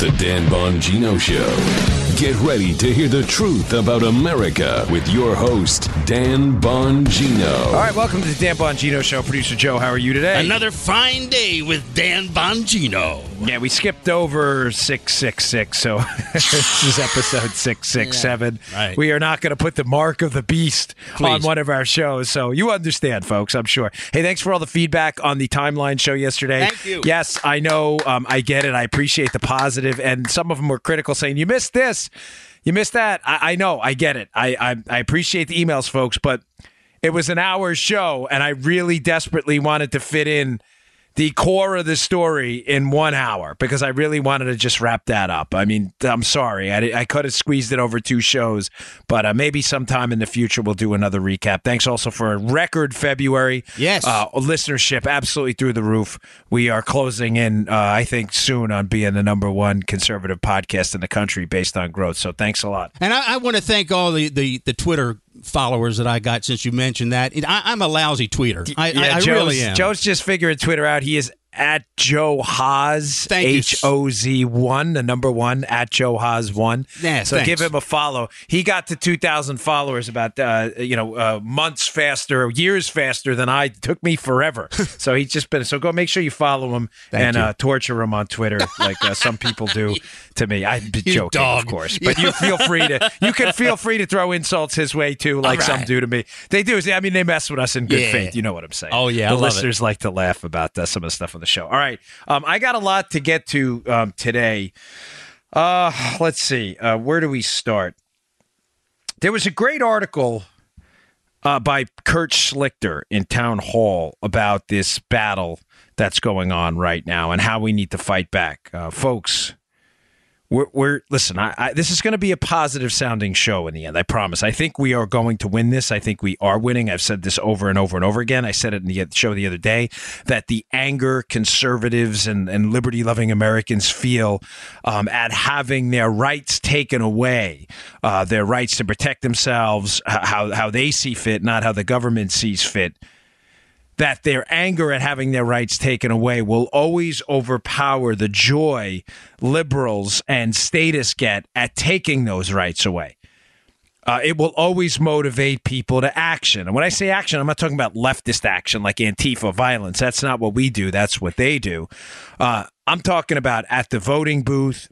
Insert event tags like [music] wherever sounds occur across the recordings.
The Dan Bongino Show. Get ready to hear the truth about America with your host, Dan Bongino. All right, welcome to the Dan Bongino Show. Producer Joe, how are you today? Another fine day with Dan Bongino. Yeah, we skipped over 666, so [laughs] this is episode 667. Yeah, right. We are not going to put the mark of the beast Please. on one of our shows, so you understand, folks, I'm sure. Hey, thanks for all the feedback on the timeline show yesterday. Thank you. Yes, I know. Um, I get it. I appreciate the positive, and some of them were critical, saying, You missed this. You missed that. I, I know. I get it. I, I I appreciate the emails, folks, but it was an hour show, and I really desperately wanted to fit in the core of the story in one hour because I really wanted to just wrap that up. I mean, I'm sorry. I, I could have squeezed it over two shows, but uh, maybe sometime in the future we'll do another recap. Thanks also for a record February. Yes. Uh, listenership absolutely through the roof. We are closing in, uh, I think, soon on being the number one conservative podcast in the country based on growth. So thanks a lot. And I, I want to thank all the, the, the Twitter followers that I got since you mentioned that. I, I'm a lousy tweeter. I, I, I really am. Joe's just figuring Twitter out. He is at Joe Haas, H O Z one, the number one at Joe Haas one. Yeah, so thanks. give him a follow. He got to two thousand followers about uh, you know uh, months faster, years faster than I. It took me forever. [laughs] so he's just been. So go make sure you follow him Thank and. Uh, torture him on Twitter like uh, some people do [laughs] to me. I'm You joking, dog. of course, but you feel [laughs] free to. You can feel free to throw insults his way too, like All some do to me. They do. I mean, they mess with us in good Yeah. faith. You know what I'm saying? Oh, yeah, I the it. listeners like to laugh about uh, some of the stuff on the show. All right, um, I got a lot to get to um, today. Uh, let's see. Uh, where do we start? There was a great article uh, by Kurt Schlichter in Town Hall about this battle that's going on right now and how we need to fight back, uh, folks. We're, we're listen. I, I, this is going to be a positive sounding show in the end. I promise. I think we are going to win this. I think we are winning. I've said this over and over and over again. I said it in the show the other day that the anger conservatives and, and liberty loving Americans feel um, at having their rights taken away, uh, their rights to protect themselves, how how they see fit, not how the government sees fit that their anger at having their rights taken away will always overpower the joy liberals and statists get at taking those rights away. Uh, it will always motivate people to action. And when I say action, I'm not talking about leftist action like Antifa violence. That's not what we do, that's what they do. Uh, I'm talking about at the voting booth,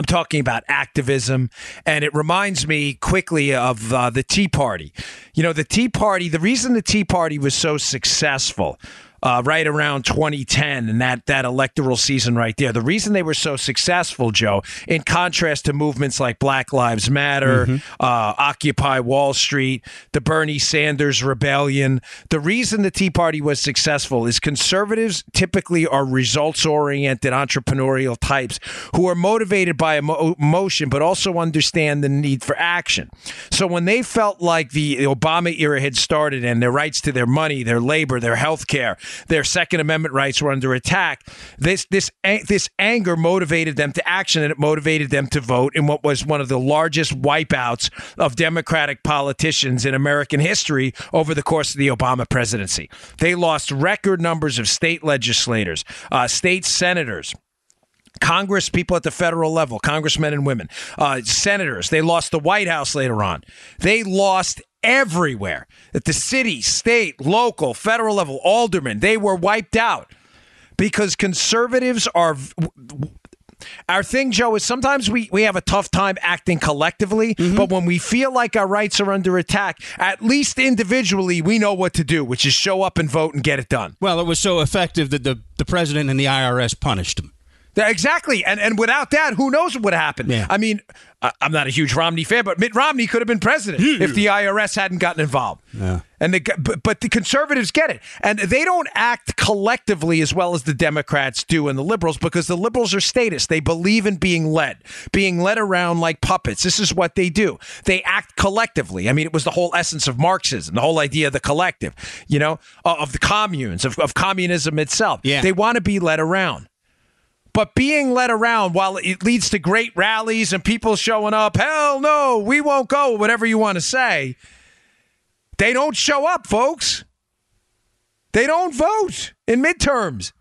I'm talking about activism, and it reminds me quickly of uh, the Tea Party. You know, the Tea Party, the reason the Tea Party was so successful. Uh, right around 2010 and that that electoral season right there. The reason they were so successful, Joe, in contrast to movements like Black Lives Matter, uh, Occupy Wall Street, the Bernie Sanders rebellion, the reason the Tea Party was successful is conservatives typically are results oriented entrepreneurial types who are motivated by emo- emotion but also understand the need for action. So when they felt like the Obama era had started and their rights to their money, their labor, their health care, their Second Amendment rights were under attack, this this this anger motivated them to action and it motivated them to vote in what was one of the largest wipeouts of Democratic politicians in American history over the course of the Obama presidency. They lost record numbers of state legislators, uh, state senators. Congress people at the federal level, congressmen and women, uh, senators. They lost the White House later on. They lost everywhere at the city, state, local, federal level, aldermen. They were wiped out because conservatives are. Our thing, Joe, is sometimes we, we have a tough time acting collectively, mm-hmm. but when we feel like our rights are under attack, at least individually, we know what to do, which is show up and vote and get it done. Well, it was so effective that the, the president and the IRS punished him. Yeah, Exactly, and and without that, who knows what would happen? Yeah. I mean, I- I'm not a huge Romney fan, but Mitt Romney could have been president if the IRS hadn't gotten involved. Yeah. And the but, but the conservatives get it, and they don't act collectively as well as the Democrats do and the liberals because the liberals are statists. They believe in being led, being led around like puppets. This is what they do. They act collectively. I mean, it was the whole essence of Marxism, the whole idea of the collective. You know, of the communes, of, of communism itself. Yeah. They want to be led around. But being led around, while it leads to great rallies and people showing up, hell no, we won't go, whatever you want to say, they don't show up, folks. They don't vote in midterms.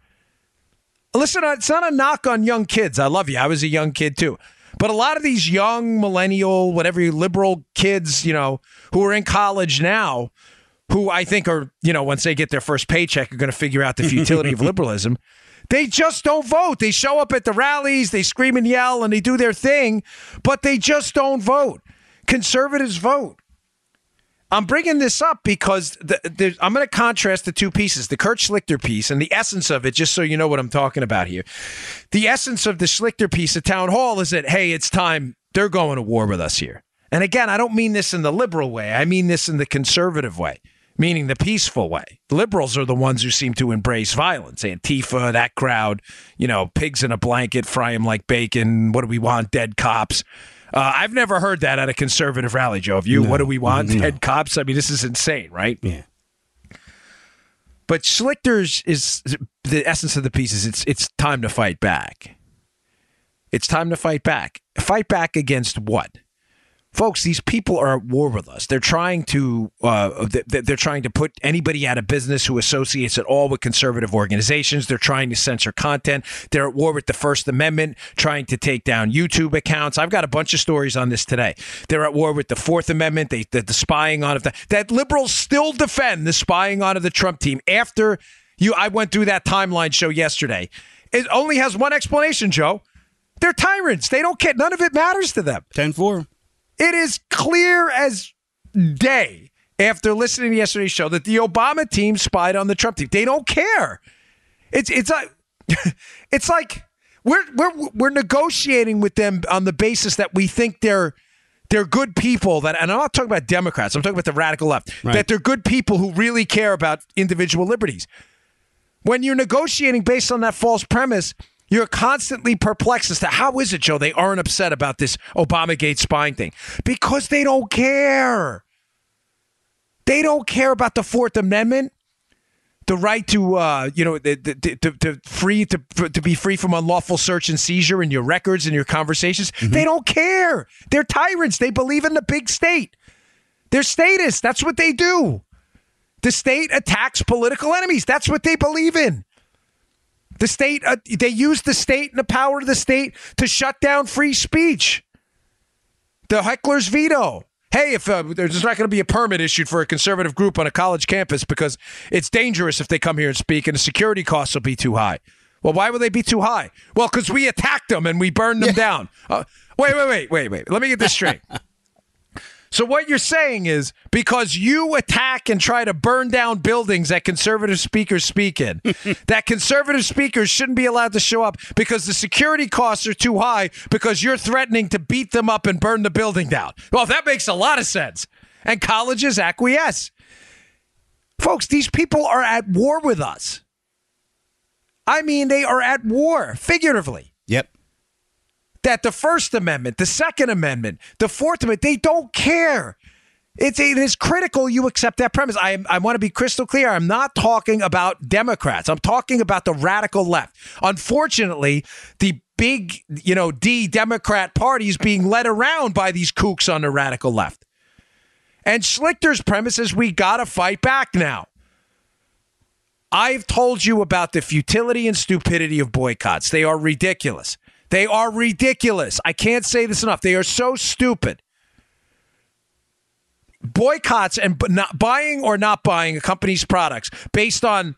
listen, it's not a knock on young kids. I love you. I was a young kid too. But a lot of these young millennial, whatever you liberal kids, you know, who are in college now, who I think are, you know, once they get their first paycheck, are going to figure out the futility of [laughs] liberalism. They just don't vote. They show up at the rallies, they scream and yell, and they do their thing, but they just don't vote. Conservatives vote. I'm bringing this up because the, the, I'm going to contrast the two pieces the Kurt Schlichter piece and the essence of it, just so you know what I'm talking about here. The essence of the Schlichter piece at Town Hall is that, hey, it's time. They're going to war with us here. And again, I don't mean this in the liberal way, I mean this in the conservative way meaning the peaceful way. Liberals are the ones who seem to embrace violence. Antifa, that crowd, you know, pigs in a blanket, fry them like bacon. What do we want? Dead cops. Uh, I've never heard that at a conservative rally, Joe. Of you, no, what do we want? No. Dead cops? I mean, this is insane, right? Yeah. But Schlichter's is the essence of the piece is it's it's time to fight back. It's time to fight back. Fight back against what? Folks these people are at war with us. They're trying to uh, they're trying to put anybody out of business who associates at all with conservative organizations. They're trying to censor content. They're at war with the first amendment trying to take down youtube accounts. I've got a bunch of stories on this today. They're at war with the fourth amendment. They the, the spying on of the, that liberals still defend the spying on of the trump team. After you i went through that timeline show yesterday. It only has one explanation joe. They're tyrants. They don't care. None of it matters to them. 10-4 it is clear as day after listening to yesterday's show that the Obama team spied on the Trump team. They don't care. It's it's like [laughs] it's like we're we're we're negotiating with them on the basis that we think they're they're good people that and I'm not talking about Democrats, I'm talking about the radical left. Right. That they're good people who really care about individual liberties. When you're negotiating based on that false premise, you're constantly perplexed as to how is it, Joe, they aren't upset about this Obamagate spying thing? Because they don't care. They don't care about the Fourth Amendment, the right to, uh, you know, the, the, to, to free to to be free from unlawful search and seizure in your records and your conversations. Mm-hmm. They don't care. They're tyrants. They believe in the big state. They're statists. That's what they do. The state attacks political enemies. That's what they believe in. The state, uh, they use the state and the power of the state to shut down free speech. The heckler's veto. Hey, if uh, there's not going to be a permit issued for a conservative group on a college campus because it's dangerous if they come here and speak and the security costs will be too high. Well, why would they be too high? Well, because we attacked them and we burned them yeah. down. Uh, wait, wait, wait, wait, wait. Let me get this straight. [laughs] So what you're saying is because you attack and try to burn down buildings that conservative speakers speak in, [laughs] that conservative speakers shouldn't be allowed to show up because the security costs are too high because you're threatening to beat them up and burn the building down. Well, that makes a lot of sense. And colleges acquiesce. Folks, these people are at war with us. I mean, they are at war, figuratively. Yep that the First Amendment, the Second Amendment, the Fourth Amendment, they don't care. It's, it is critical you accept that premise. I, I want to be crystal clear. I'm not talking about Democrats. I'm talking about the radical left. Unfortunately, the big, you know, D Democrat party is being led around by these kooks on the radical left. And Schlichter's premise is we got to fight back now. I've told you about the futility and stupidity of boycotts. They are ridiculous. They are ridiculous. I can't say this enough. They are so stupid. Boycotts and not buying or not buying a company's products based on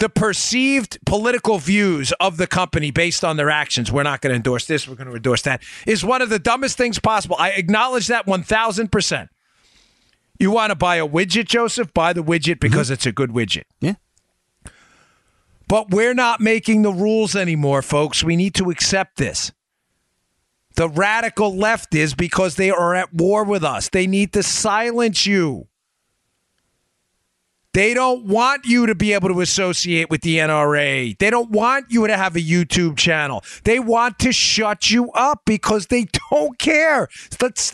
the perceived political views of the company based on their actions. We're not going to endorse this. We're going to endorse that. Is one of the dumbest things possible. I acknowledge that 1000%. You want to buy a widget, Joseph? Buy the widget because mm-hmm. it's a good widget. Yeah. But we're not making the rules anymore, folks. We need to accept this. The radical left is because they are at war with us. They need to silence you. They don't want you to be able to associate with the NRA. They don't want you to have a YouTube channel. They want to shut you up because they [laughs] don't care. Let's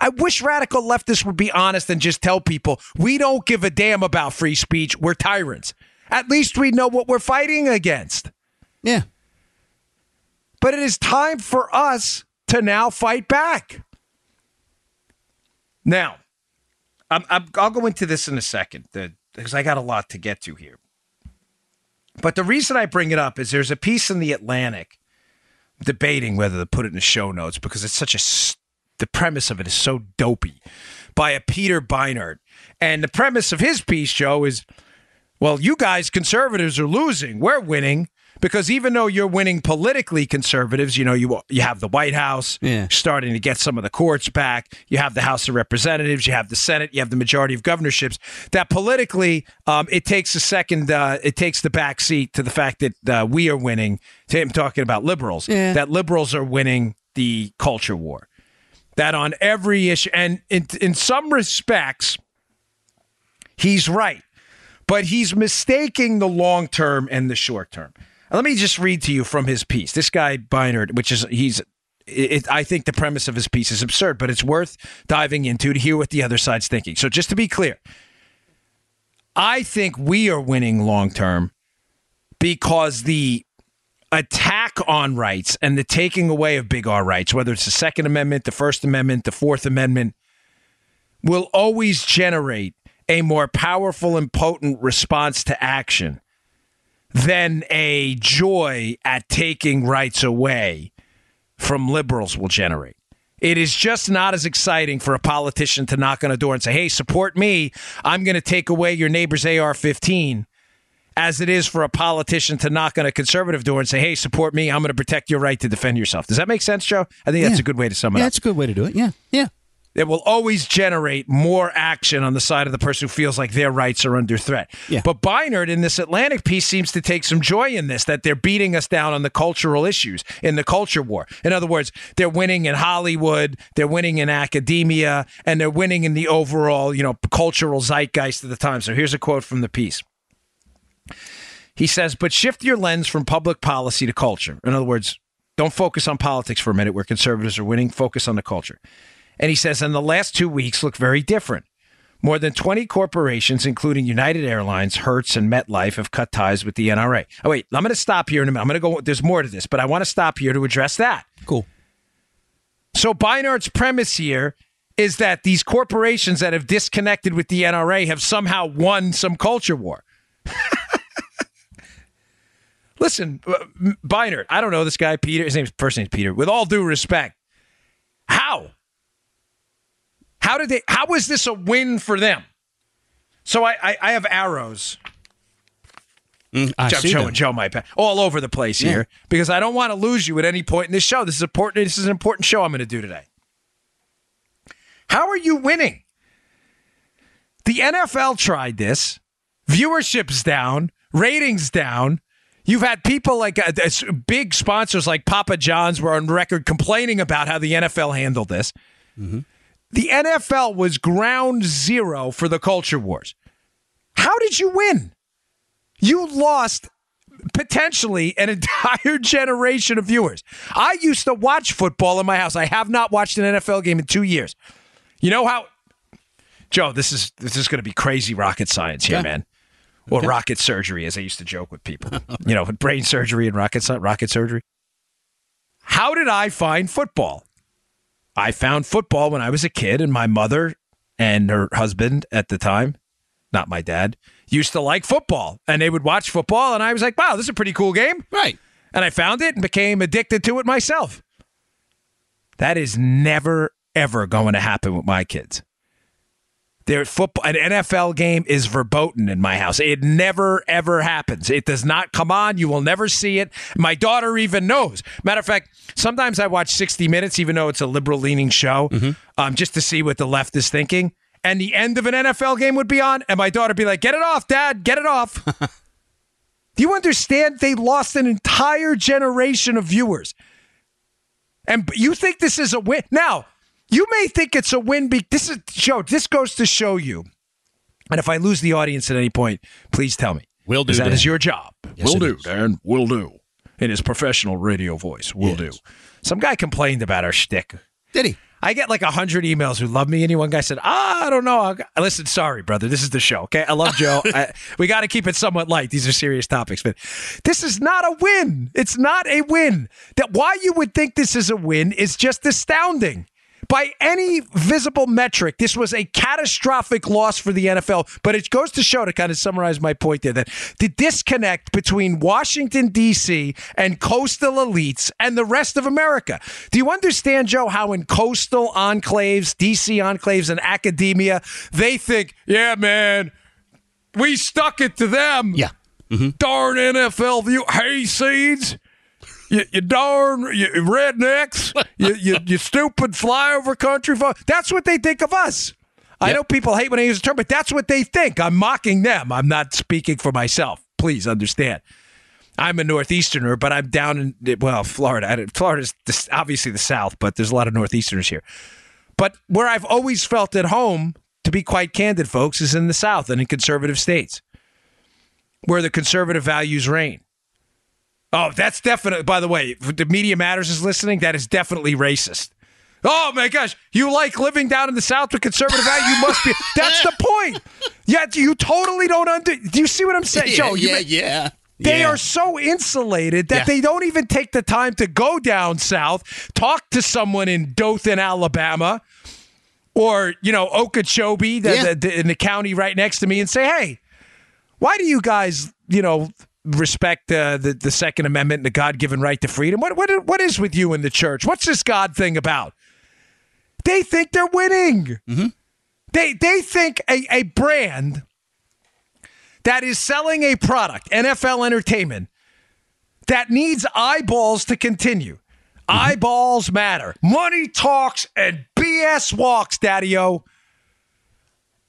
I wish radical leftists would be honest and just tell people we don't give a damn about free speech. We're tyrants. At least we know what we're fighting against. Yeah. But it is time for us to now fight back. Now, i will go into this in a second because I got a lot to get to here. But the reason I bring it up is there's a piece in the Atlantic debating whether to put it in the show notes because it's such a the premise of it is so dopey by a Peter Beinart. And the premise of his piece, Joe, is well, you guys conservatives are losing. We're winning because even though you're winning politically conservatives, you know, you you have the White House yeah. starting to get some of the courts back. You have the House of Representatives, you have the Senate, you have the majority of governorships. That politically, um, it takes a second, uh, it takes the back seat to the fact that uh, we are winning. To him talking about liberals, yeah. that liberals are winning the culture war. That on every issue, and in in some respects, he's right, but he's mistaking the long term and the short term. Let me just read to you from his piece. This guy Beinart, which is he's it, I think the premise of his piece is absurd, but it's worth diving into to hear what the other side's thinking. So, just to be clear, I think we are winning long term because the attack on rights and the taking away of big R rights, whether it's the Second Amendment, the First Amendment, the Fourth Amendment, will always generate a more powerful and potent response to action than a joy at taking rights away from liberals will generate. It is just not as exciting for a politician to knock on a door and say, hey, support me. I'm going to take away your neighbor's AR 15 as it is for a politician to knock on a conservative door and say, hey, support me. I'm going to protect your right to defend yourself. Does that make sense, Joe? I think that's a good way to sum it yeah, up. That's a good way to do it. Yeah. Yeah it will always generate more action on the side of the person who feels like their rights are under threat. Yeah. But Beinart in this Atlantic piece seems to take some joy in this, that they're beating us down on the cultural issues, in the culture war. In other words, they're winning in Hollywood, they're winning in academia, and they're winning in the overall, you know, cultural zeitgeist of the time. So here's a quote from the piece. He says, but shift your lens from public policy to culture. In other words, don't focus on politics for a minute where conservatives are winning, focus on the culture. And he says, and the last two weeks look very different. More than 20 corporations, including United Airlines, Hertz, and MetLife, have cut ties with the NRA. Oh, wait, I'm going to stop here in a minute. I'm going to go, there's more to this, but I want to stop here to address that. Cool. So Beinart's premise here is that these corporations that have disconnected with the NRA have somehow won some culture war. [laughs] Listen, uh, Beinart, I don't know this guy, Peter. His name's first name's Peter. With all due respect, how? How did they? How was this a win for them? So I, I, I have arrows. Mm, I see Joe them. and Joe might all over the place Yeah. here because I don't want to lose you at any point in this show. This is important. This is an important show I'm going to do today. How are you winning? The NFL tried this. Viewership's down, ratings down. You've had people like uh, big sponsors like Papa John's were on record complaining about how the NFL handled this. The NFL was ground zero for the culture wars. How did you win? You lost potentially an [laughs] entire generation of viewers. I used to watch football in my house. I have not watched an NFL game in two years. You know how, Joe? This is this is going to be crazy rocket science here, Okay. man. Or rocket surgery, as I used to joke with people. you know, brain surgery and rocket rocket surgery. How did I find football? I found football when I was a kid, and my mother and her husband at the time, not my dad, used to like football, and they would watch football, and I was like, "Wow, this is a pretty cool game." Right. and I found it and became addicted to it myself. That is never ever going to happen with my kids. Their football, an NFL game is verboten in my house. It never ever happens. It does not come on. You will never see it. My daughter even knows. Matter of fact, sometimes I watch 60 Minutes, even though it's a liberal leaning show, um, just to see what the left is thinking. And the end of an NFL game would be on, and my daughter would be like, "Get it off, Dad! Get it off!" [laughs] Do you understand? They lost an entire generation of viewers. And you think this is a win? Now, you may think it's a win. Be- this is show. This goes to show you. And if I lose the audience at any point, please tell me. Will do, 'Cause That Dan. is your job. Yes, will do, is. Dan. Will do. In his professional radio voice, will Yes. do. Some guy complained about our shtick. Did he? I get like a hundred emails who love me, and one guy said, "Ah, I don't know." I'll- Listen, sorry, brother. This is the show. Okay, I love [laughs] Joe. I, we got to keep it somewhat light. These are serious topics, but this is not a win. It's not a win. That why you would think this is a win is just astounding. By any visible metric, this was a catastrophic loss for the NFL. But it goes to show, to kind of summarize my point there, that the disconnect between Washington, D.C. and coastal elites and the rest of America. Do you understand, Joe, how in coastal enclaves, D.C. enclaves, and academia, they think, yeah, man, we stuck it to them. Yeah. Mm-hmm. Darn NFL view hayseeds. You, you darn you rednecks, [laughs] you, you, you stupid flyover country. Fo-. That's what they think of us. I Yep. know people hate when I use the term, but that's what they think. I'm mocking them. I'm not speaking for myself. Please understand. I'm a northeasterner, but I'm down in well, Florida. Florida's obviously the South, but there's a lot of northeasterners here. But where I've always felt at home, to be quite candid, folks, is in the South and in conservative states, where the conservative values reign. Oh, that's definitely. By the way, the Media Matters is listening. That is definitely racist. Oh my gosh, you like living down in the South with conservative value? You must be. [laughs] That's the point. Yeah, you totally don't under. Do you see what I'm saying, Joe? You yeah, ma- yeah. they yeah. are so insulated that Yeah. they don't even take the time to go down south, talk to someone in Dothan, Alabama, or you know Okeechobee, the, Yeah. the- the- in the county right next to me, and say, "Hey, why do you guys, you know, respect uh, the the Second Amendment and the God given right to freedom? What what what is with you in the church? What's this God thing about?" They think they're winning. They they think a, a brand that is selling a product, NFL Entertainment, that needs eyeballs to continue. Eyeballs matter. Money talks and BS walks, Daddy O.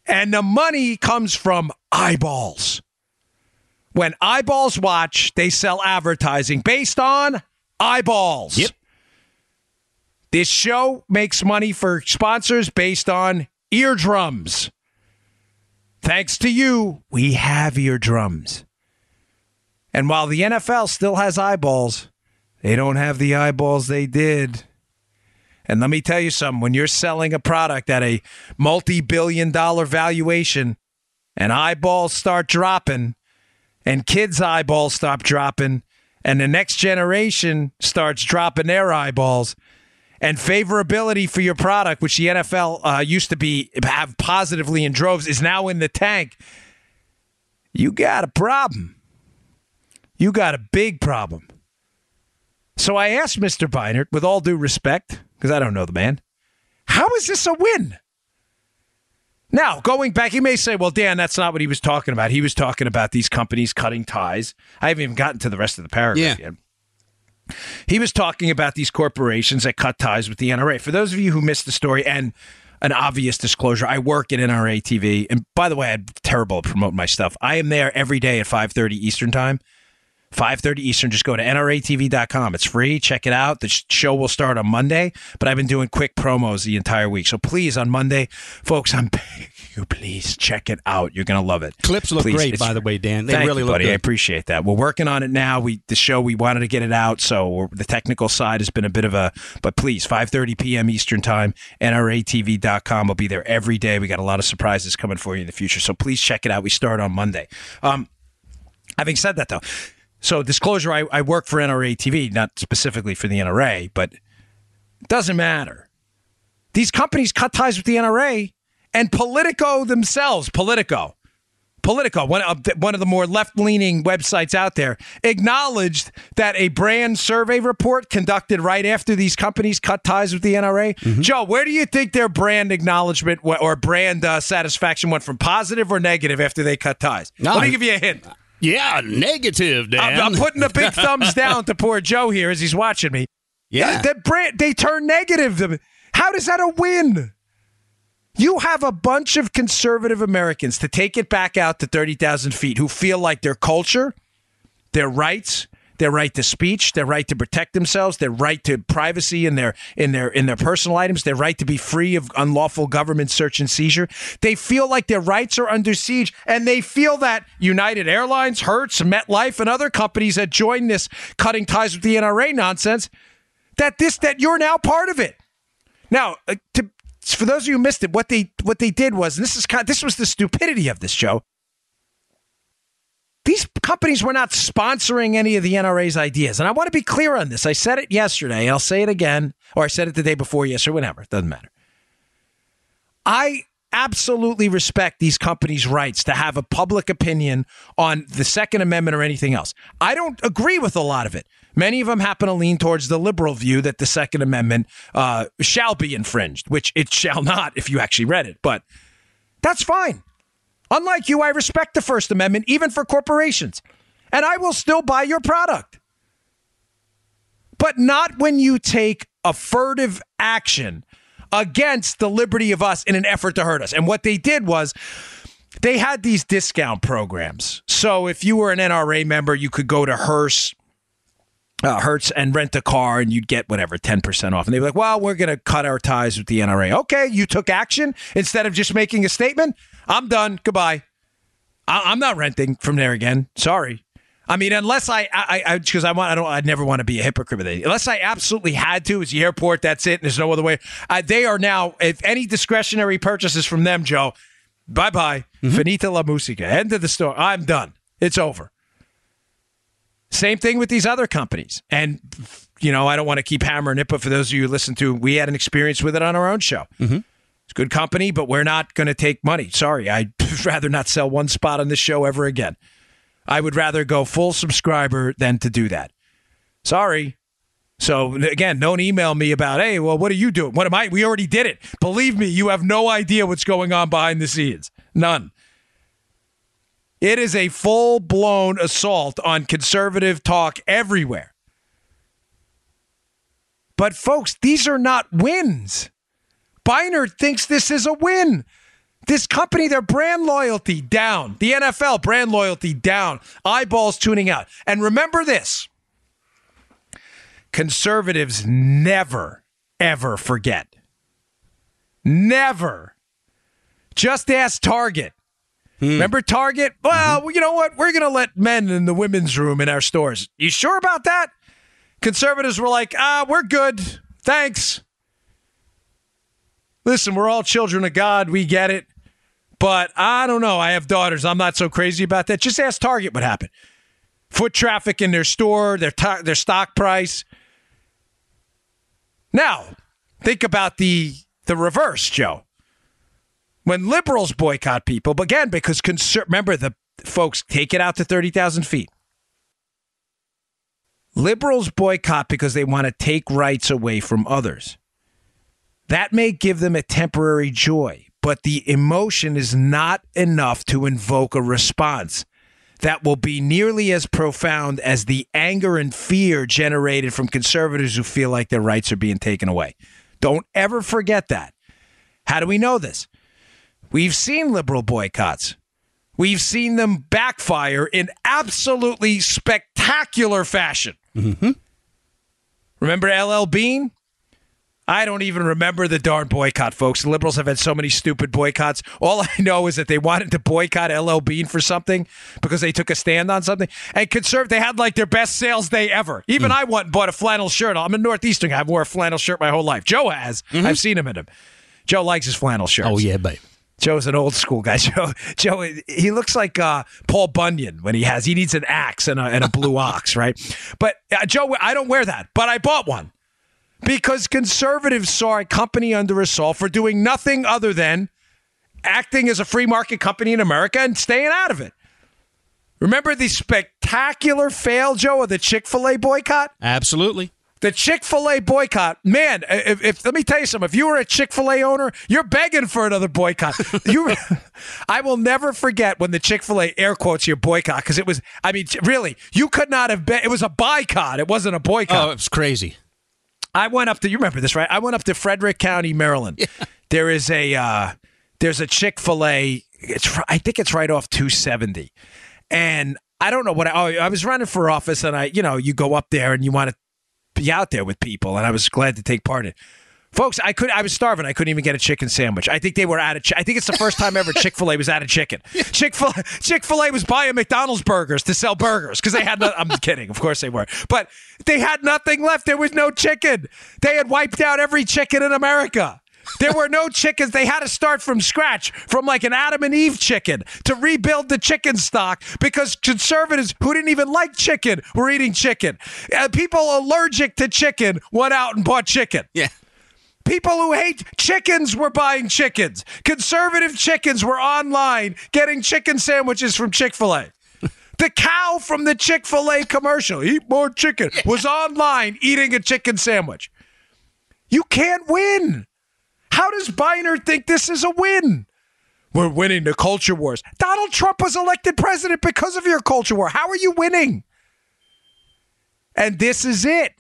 And the money comes from eyeballs. When eyeballs watch, they sell advertising based on eyeballs. Yep. This show makes money for sponsors based on eardrums. Thanks to you, we have eardrums. And while the NFL still has eyeballs, they don't have the eyeballs they did. And let me tell you something when you're selling a product at a multi billion dollar valuation and eyeballs start dropping, and kids' eyeballs stop dropping, and the next generation starts dropping their eyeballs, and favorability for your product, which the NFL uh, used to be have positively in droves, is now in the tank. You got a problem. You got a big problem. So I asked Mr. Beinart, with all due respect, because I don't know the man, how is this a win? Now, going back, you may say, well, Dan, that's not what he was talking about. He was talking about these companies cutting ties. I haven't even gotten to the rest of the paragraph Yeah. yet. He was talking about these corporations that cut ties with the NRA. For those of you who missed the story, and an obvious disclosure, I work at NRA TV, and by the way, I'm terrible at promoting my stuff. I am there every day at 5:30 Eastern time. 5:30 Eastern. Just go to nratv.com. It's free. Check it out. The show will start on Monday, but I've been doing quick promos the entire week. So please, on Monday, folks, I'm [laughs] begging you, please check it out. You're gonna love it. Clips look Please, great, it's- by the way, Dan. They really you, look buddy. I appreciate that. We're working on it now. We the show we wanted to get it out, so we're, the technical side has been a bit of a. But please, 5:30 p.m. Eastern time, NRATV.com. will be there every day. We got a lot of surprises coming for you in the future, so please check it out. We start on Monday. Um, having said that, though, so disclosure: I, I work for NRA TV, not specifically for the NRA, but it doesn't matter. These companies cut ties with the NRA, and Politico themselves, Politico. Politico, one of the, one of the more left leaning websites out there, acknowledged that a brand survey report conducted right after these companies cut ties with the NRA. Joe, where do you think their brand acknowledgement or brand uh, satisfaction went from positive or negative after they cut ties? No, Let me give you a hint. Yeah, negative, Dan. I'm, I'm putting a big [laughs] thumbs down to poor Joe here as he's watching me. yeah. The brand they turn negative. How does that a win? You have a bunch of conservative Americans to take it back out to 30,000 feet who feel like their culture, their rights, their right to speech, their right to protect themselves, their right to privacy in their in their in their personal items, their right to be free of unlawful government search and seizure. They feel like their rights are under siege, and they feel that United Airlines, Hertz, MetLife, and other companies that join this cutting ties with the NRA nonsense, that this that you're now part of it. Now, uh, to, for those of you who missed it, what they what they did was, and this is kind this was the stupidity of this show. These companies were not sponsoring any of the NRA's ideas. And I want to be clear on this. I said it yesterday. I'll say it again, or I said it the day before yesterday, whatever. It doesn't matter. I absolutely respect these companies' rights to have a public opinion on the Second Amendment or anything else. I don't agree with a lot of it. Many of them happen to lean towards the liberal view that the Second Amendment uh, shall be infringed, which it shall not if you actually read it. But that's fine. Unlike you, I respect the First Amendment, even for corporations, and I will still buy your product. But not when you take a furtive action against the liberty of us in an effort to hurt us. And what they did was they had these discount programs. So if you were an NRA member, you could go to Hearst. Uh, Hertz and rent a car, and you'd get whatever ten percent off. And they were like, "Well, we're going to cut our ties with the NRA." Okay, you took action instead of just making a statement. I'm done. Goodbye. I- am not renting from there again. Sorry. I mean, unless I, I, because I, I, want, I don't, I'd never want to be a hypocrite with it. Unless I absolutely had to, it's the airport. That's it. And there's no other way. Uh, they are now. If any discretionary purchases from them, Joe, bye bye. Mm-hmm. Finita la musica. End of the story. I'm done. It's over. Same thing with these other companies. And, you know, I don't want to keep hammering it, but for those of you who listen to, we had an experience with it on our own show. Mm-hmm. It's good company, but we're not going to take money. Sorry. I'd [laughs] rather not sell one spot on this show ever again. I would rather go full subscriber than to do that. Sorry. So again, don't email me about, hey, well, what are you doing? What am I? We already did it. Believe me, you have no idea what's going on behind the scenes. None. It is a full blown assault on conservative talk everywhere. But, folks, these are not wins. Beinart thinks this is a win. This company, their brand loyalty down. The NFL brand loyalty down. Eyeballs tuning out. And remember this conservatives never, ever forget. Never. Just ask Target. Hmm. Remember Target? Well, mm-hmm. you know what? We're going to let men in the women's room in our stores. You sure about that? Conservatives were like, ah, we're good. Thanks. Listen, we're all children of God. We get it. But I don't know. I have daughters. I'm not so crazy about that. Just ask Target what happened. Foot traffic in their store, their, t- their stock price. Now, think about the the reverse, Joe when liberals boycott people, again, because conser- remember the folks take it out to 30,000 feet. Liberals boycott because they want to take rights away from others. That may give them a temporary joy, but the emotion is not enough to invoke a response that will be nearly as profound as the anger and fear generated from conservatives who feel like their rights are being taken away. Don't ever forget that. How do we know this? We've seen liberal boycotts. We've seen them backfire in absolutely spectacular fashion. Mm-hmm. Remember LL Bean? I don't even remember the darn boycott, folks. The liberals have had so many stupid boycotts. All I know is that they wanted to boycott LL Bean for something because they took a stand on something. And conservative, they had like their best sales day ever. Even mm. I went and bought a flannel shirt. I'm a Northeastern guy. I've wore a flannel shirt my whole life. Joe has. Mm-hmm. I've seen him in them. Joe likes his flannel shirts. Oh, yeah, babe. Joe's an old school guy. [laughs] Joe, Joe, he looks like uh, Paul Bunyan when he has he needs an axe and a, and a blue [laughs] ox, right? But uh, Joe, I don't wear that, but I bought one because conservatives saw a company under assault for doing nothing other than acting as a free market company in America and staying out of it. Remember the spectacular fail, Joe, of the Chick Fil A boycott? Absolutely. The Chick fil A boycott, man, if, if, let me tell you something, if you were a Chick fil A owner, you're begging for another boycott. [laughs] you, I will never forget when the Chick fil A air quotes your boycott because it was, I mean, really, you could not have been, it was a boycott. It wasn't a boycott. Oh, it was crazy. I went up to, you remember this, right? I went up to Frederick County, Maryland. Yeah. There is a, uh, there's a Chick fil A, it's, I think it's right off 270. And I don't know what I, oh, I was running for office and I, you know, you go up there and you want to be out there with people, and I was glad to take part in. Folks, I could I was starving. I couldn't even get a chicken sandwich. I think they were out of. I think it's the first time ever [laughs] Chick Fil A was out of chicken. Chick Fil Chick Fil A was buying McDonald's burgers to sell burgers because they had. No, I'm kidding. Of course they were, but they had nothing left. There was no chicken. They had wiped out every chicken in America. There were no chickens. They had to start from scratch, from like an Adam and Eve chicken, to rebuild the chicken stock because conservatives who didn't even like chicken were eating chicken. Uh, people allergic to chicken went out and bought chicken. Yeah. People who hate chickens were buying chickens. Conservative chickens were online getting chicken sandwiches from Chick fil A. [laughs] The cow from the Chick fil A commercial, eat more chicken, was online eating a chicken sandwich. You can't win. How does Beinart think this is a win? We're winning the culture wars. Donald Trump was elected president because of your culture war. How are you winning? And this is it.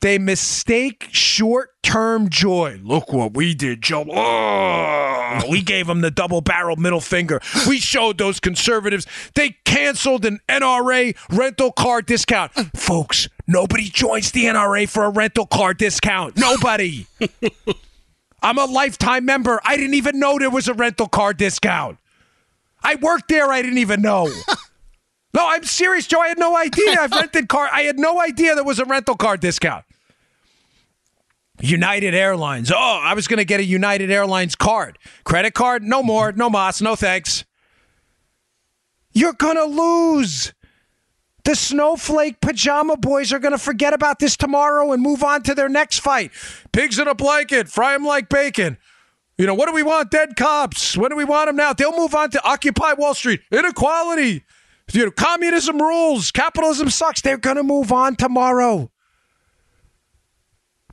They mistake short term joy. Look what we did, Joe. Oh, we gave them the double barrel middle finger. We showed those conservatives. They canceled an NRA rental car discount. Folks, nobody joins the NRA for a rental car discount. Nobody. [laughs] I'm a lifetime member. I didn't even know there was a rental car discount. I worked there. I didn't even know. [laughs] No, I'm serious, Joe. I had no idea. I've rented car. I had no idea there was a rental car discount. United Airlines. Oh, I was going to get a United Airlines card. Credit card? No more. No mas. No thanks. You're going to lose. The snowflake pajama boys are going to forget about this tomorrow and move on to their next fight. Pigs in a blanket, fry them like bacon. You know, what do we want? Dead cops. When do we want them now? They'll move on to Occupy Wall Street. Inequality. You know, communism rules. Capitalism sucks. They're going to move on tomorrow.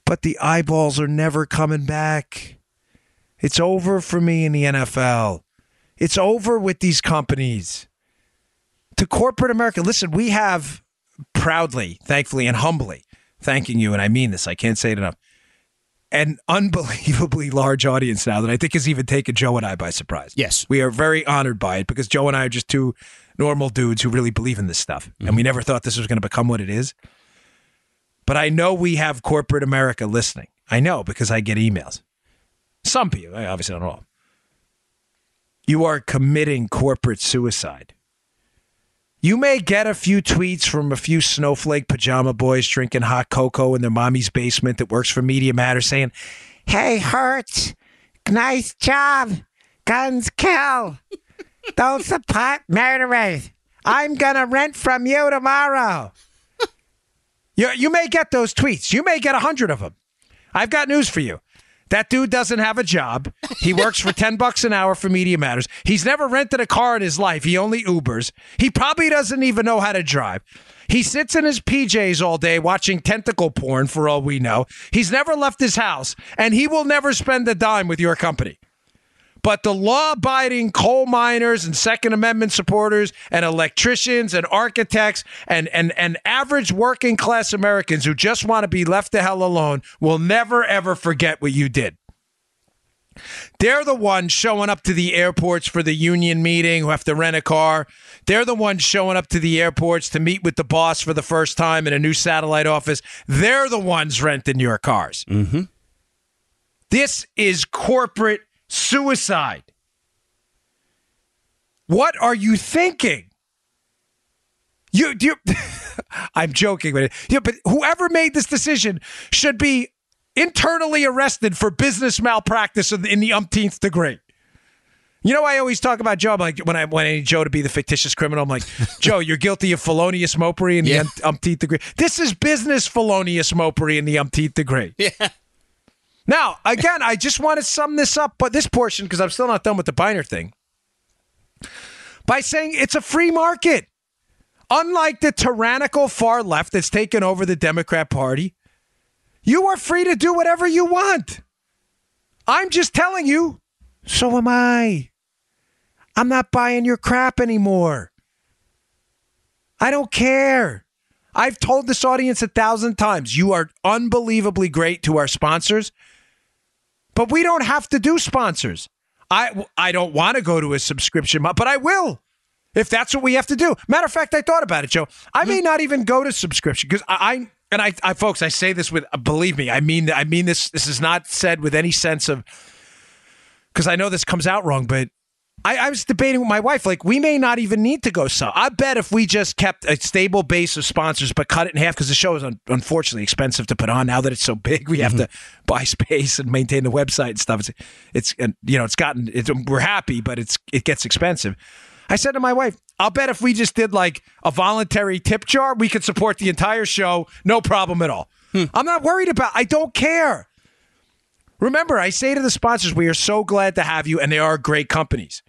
But the eyeballs are never coming back. It's over for me in the NFL. It's over with these companies. To corporate America, listen, we have proudly, thankfully, and humbly thanking you, and I mean this, I can't say it enough, an unbelievably large audience now that I think has even taken Joe and I by surprise. Yes. We are very honored by it because Joe and I are just two normal dudes who really believe in this stuff. Mm-hmm. And we never thought this was going to become what it is. But I know we have corporate America listening. I know because I get emails. Some people, obviously not all. You are committing corporate suicide. You may get a few tweets from a few snowflake pajama boys drinking hot cocoa in their mommy's basement that works for Media Matters saying, Hey, Hertz, nice job. Guns kill. Don't support murderers. I'm going to rent from you tomorrow. You, you may get those tweets. You may get a hundred of them. I've got news for you. That dude doesn't have a job. He works for [laughs] 10 bucks an hour for Media Matters. He's never rented a car in his life. He only Ubers. He probably doesn't even know how to drive. He sits in his PJs all day watching tentacle porn for all we know. He's never left his house, and he will never spend a dime with your company. But the law abiding coal miners and Second Amendment supporters and electricians and architects and, and, and average working class Americans who just want to be left the hell alone will never, ever forget what you did. They're the ones showing up to the airports for the union meeting who have to rent a car. They're the ones showing up to the airports to meet with the boss for the first time in a new satellite office. They're the ones renting your cars. Mm-hmm. This is corporate suicide. What are you thinking? You, you [laughs] I'm joking, but you know, but whoever made this decision should be internally arrested for business malpractice in the umpteenth degree. You know, I always talk about Joe. I'm like when I when I need Joe to be the fictitious criminal, I'm like, [laughs] Joe, you're guilty of felonious mopery in the Yeah. umpteenth degree. This is business felonious mopery in the umpteenth degree. Yeah. Now, again, I just want to sum this up, but this portion, because I'm still not done with the Beinart thing, by saying it's a free market. Unlike the tyrannical far left that's taken over the Democrat Party, you are free to do whatever you want. I'm just telling you, so am I. I'm not buying your crap anymore. I don't care. I've told this audience a thousand times you are unbelievably great to our sponsors, but we don't have to do sponsors. I, I don't want to go to a subscription, but I will if that's what we have to do. Matter of fact, I thought about it, Joe. I may not even go to subscription because I, I and I, I, folks, I say this with uh, believe me, I mean, I mean this. This is not said with any sense of because I know this comes out wrong, but I, I, was debating with my wife, like, we may not even need to go sub. I bet if we just kept a stable base of sponsors, but cut it in half, because the show is un- unfortunately expensive to put on now that it's so big, we have mm-hmm. to buy space and maintain the website and stuff. It's, it's and, you know, it's gotten, it's, we're happy, but it's it gets expensive. I said to my wife, I'll bet if we just did like a voluntary tip jar, we could support the entire show, no problem at all. Hmm. I'm not worried about, I don't care. Remember, I say to the sponsors, we are so glad to have you, and they are great companies.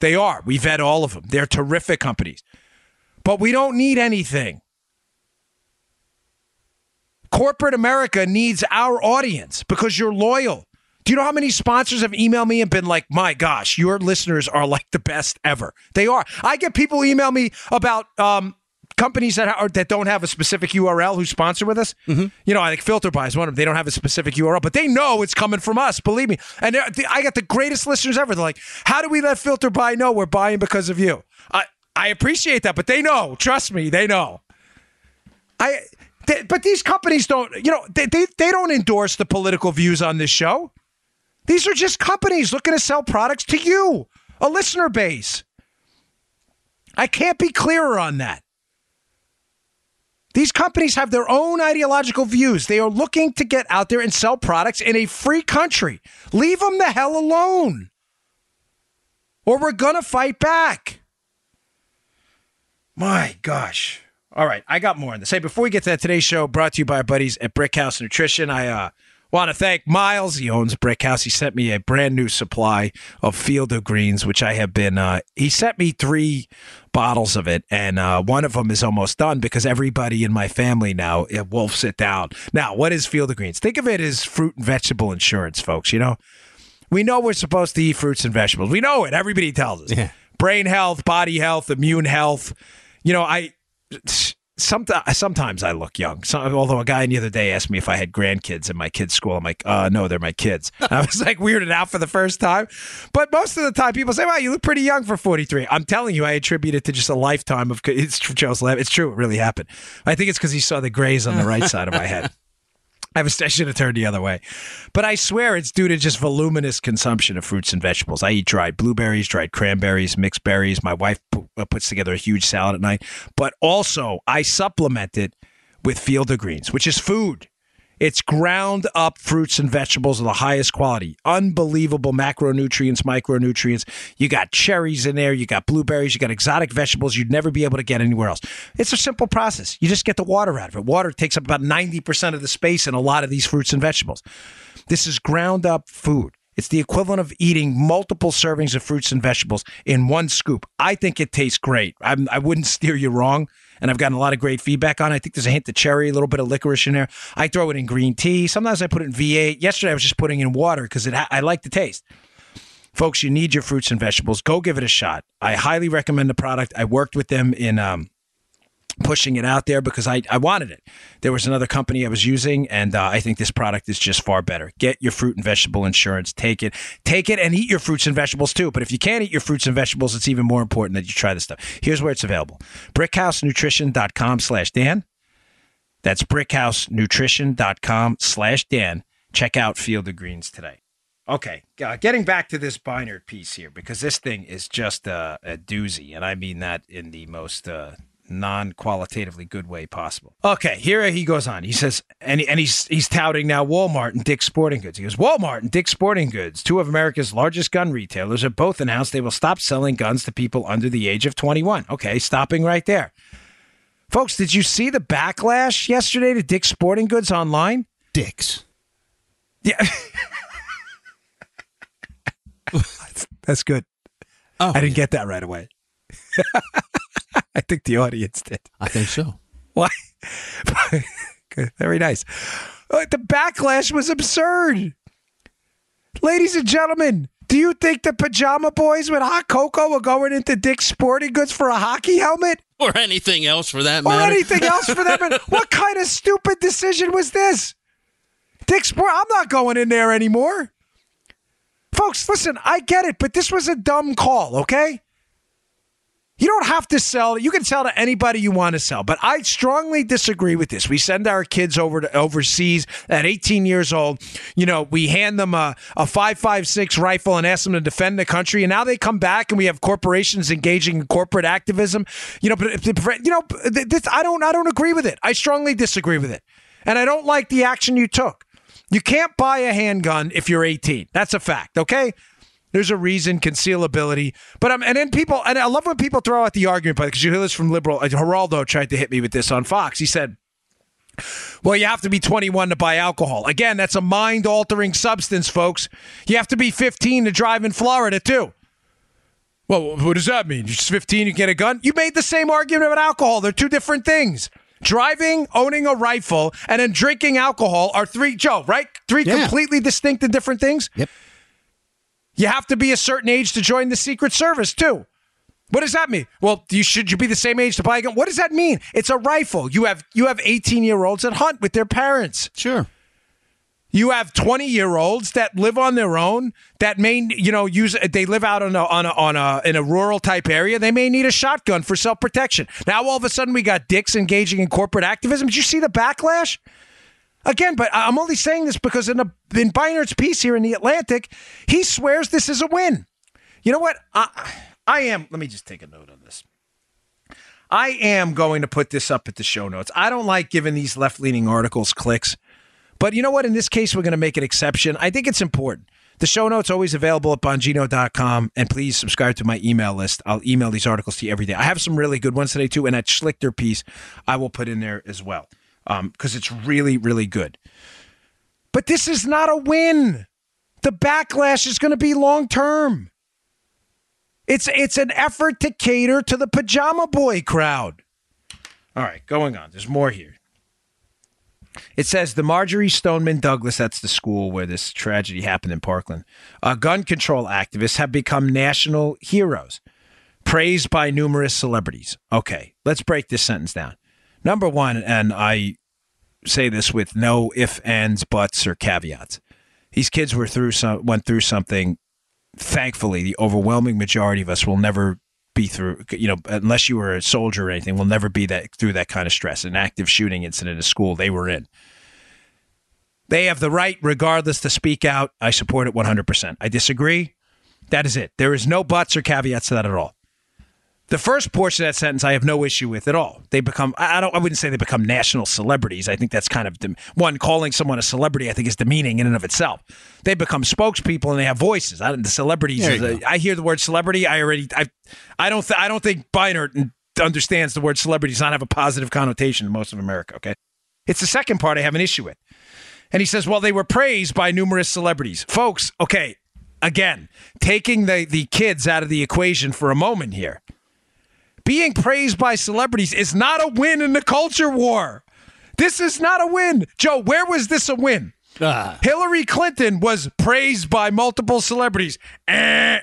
They are. We vet all of them. They're terrific companies. But we don't need anything. Corporate America needs our audience because you're loyal. Do you know how many sponsors have emailed me and been like, my gosh, your listeners are like the best ever? They are. I get people email me about um, companies that are that don't have a specific URL who sponsor with us. Mm-hmm. You know, I think FilterBuy is one of them. They don't have a specific URL, but they know it's coming from us. Believe me. And I got the greatest listeners ever. They're like, "How do we let FilterBuy know we're buying because of you?" I I appreciate that, but they know. Trust me, they know. I. They, but these companies don't. You know, they, they they don't endorse the political views on this show. These are just companies looking to sell products to you, a listener base. I can't be clearer on that. These companies have their own ideological views. They are looking to get out there and sell products in a free country. Leave them the hell alone. Or we're going to fight back. My gosh. All right, I got more on this. Hey, before we get to that, today's show brought to you by our buddies at Brickhouse Nutrition. I uh, Want to thank Miles. He owns Brickhouse. He sent me a brand new supply of Field of Greens, which I have been. Uh, he sent me three bottles of it, and uh, one of them is almost done because everybody in my family now wolfs it down. Now, what is Field of Greens? Think of it as fruit and vegetable insurance, folks. You know, we know we're supposed to eat fruits and vegetables. We know it. Everybody tells us. Yeah. Brain health, body health, immune health. You know, I sometimes sometimes I look young. Although a guy the other day asked me if I had grandkids in my kids' school, I'm like, uh, no, they're my kids. [laughs] I was like weirded out for the first time. But most of the time, people say, "Wow, you look pretty young for 43." I'm telling you, I attribute it to just a lifetime of it's Joe's lab. It's true, it really happened. I think it's because he saw the grays on the right side of my head. I, was, I should have turned the other way. But I swear it's due to just voluminous consumption of fruits and vegetables. I eat dried blueberries, dried cranberries, mixed berries. My wife uh, puts together a huge salad at night. But also, I supplement it with field of greens, which is food. It's ground up fruits and vegetables of the highest quality. Unbelievable macronutrients, micronutrients. You got cherries in there, you got blueberries, you got exotic vegetables you'd never be able to get anywhere else. It's a simple process. You just get the water out of it. Water takes up about 90% of the space in a lot of these fruits and vegetables. This is ground up food. It's the equivalent of eating multiple servings of fruits and vegetables in one scoop. I think it tastes great. I'm, I would not [laughs] steer you wrong and I've gotten a lot of great feedback on it. I think there's a hint of cherry, a little bit of licorice in there. I throw it in green tea. Sometimes I put it in V8. Yesterday I was just putting in water because ha- I like the taste. Folks, you need your fruits and vegetables. Go give it a shot. I highly recommend the product. I worked with them in um, pushing it out there because I, I wanted it. There was another company I was using, and uh, I think this product is just far better. Get your fruit and vegetable insurance. Take it. Take it and eat your fruits and vegetables too. But if you can't eat your fruits and vegetables, it's even more important that you try this stuff. Here's where it's available. BrickhouseNutrition.com slash Dan. That's brickhousenutrition.com slash Dan. Check out Field of Greens today. Okay, uh, getting back to this Beinart piece here, because this thing is just a, a doozy, and I mean that in the most uh, non-qualitatively good way possible. Okay, here he goes on. He says, and, he, and he's he's touting now Walmart and Dick's Sporting Goods. He goes, Walmart and Dick's Sporting Goods, two of America's largest gun retailers, have both announced they will stop selling guns to people under the age of 21. Okay, stopping right there. Folks, did you see the backlash yesterday to Dick's Sporting Goods online? Dick's. Yeah. [laughs] [laughs] That's good. Oh, I didn't get that right away. [laughs] [laughs] I think the audience did. I think so. Why? [laughs] Very nice. Uh, the backlash was absurd. Ladies and gentlemen, do you think the pajama boys with hot cocoa were going into Dick's Sporting Goods for a hockey helmet? Or anything else for that matter? Or anything else for that matter? [laughs] what kind of stupid decision was this? Dick's Sport, I'm not going in there anymore. Folks, listen, I get it, but this was a dumb call, okay? You don't have to sell. You can sell to anybody you want to sell, but I strongly disagree with this. We send our kids over to overseas at 18 years old. You know, we hand them a, a 5.56 rifle and ask them to defend the country, and now they come back and we have corporations engaging in corporate activism. You know, but you know, this, I don't, I don't agree with it. I strongly disagree with it, and I don't like the action you took. You can't buy a handgun if you're 18. That's a fact. Okay. There's a reason, concealability. But um, and then people, and I love when people throw out the argument, but because you hear this from liberal, uh, Geraldo tried to hit me with this on Fox. He said, well, you have to be 21 to buy alcohol. Again, that's a mind altering substance, folks. You have to be 15 to drive in Florida, too. Well, what does that mean? You're just 15, you can get a gun? You made the same argument about alcohol. They're two different things. Driving, owning a rifle, and then drinking alcohol are three, Joe, right? Three yeah. completely distinct and different things? Yep. You have to be a certain age to join the Secret Service, too. What does that mean? Well, you should you be the same age to buy a gun? What does that mean? It's a rifle. You have you have 18 year olds that hunt with their parents. Sure. You have 20 year olds that live on their own that may you know use they live out on a, on a, on a in a rural type area. They may need a shotgun for self protection. Now all of a sudden we got dicks engaging in corporate activism. Did you see the backlash? Again, but I'm only saying this because in, a, in Beinart's piece here in the Atlantic, he swears this is a win. You know what? I, I am. Let me just take a note on this. I am going to put this up at the show notes. I don't like giving these left leaning articles clicks, but you know what? In this case, we're going to make an exception. I think it's important. The show notes always available at bongino.com, and please subscribe to my email list. I'll email these articles to you every day. I have some really good ones today too, and that Schlichter piece I will put in there as well because um, it's really, really good. But this is not a win. The backlash is going to be long term. It's it's an effort to cater to the pajama boy crowd. All right, going on. There's more here. It says the Marjory Stoneman Douglas, that's the school where this tragedy happened in Parkland, uh, gun control activists have become national heroes, praised by numerous celebrities. Okay, let's break this sentence down. Number one, and I say this with no ifs, ands, buts, or caveats. These kids were through some went through something. Thankfully, the overwhelming majority of us will never be through. You know, unless you were a soldier or anything, will never be that through that kind of stress. An active shooting incident at school they were in. They have the right, regardless, to speak out. I support it 100%. I disagree. That is it. There is no buts or caveats to that at all. The first portion of that sentence I have no issue with at all. They become I don't I wouldn't say they become national celebrities. I think that's kind of one calling someone a celebrity I think is demeaning in and of itself. They become spokespeople and they have voices. I, the celebrities a, I hear the word celebrity I already I I don't th- I don't think Beinart understands the word celebrity does not have a positive connotation in most of America, okay? It's the second part I have an issue with. And he says, well, they were praised by numerous celebrities. Folks, okay, again, taking the, the kids out of the equation for a moment here being praised by celebrities is not a win in the culture war. This is not a win. Joe, where was this a win? Uh. Hillary Clinton was praised by multiple celebrities. Eh.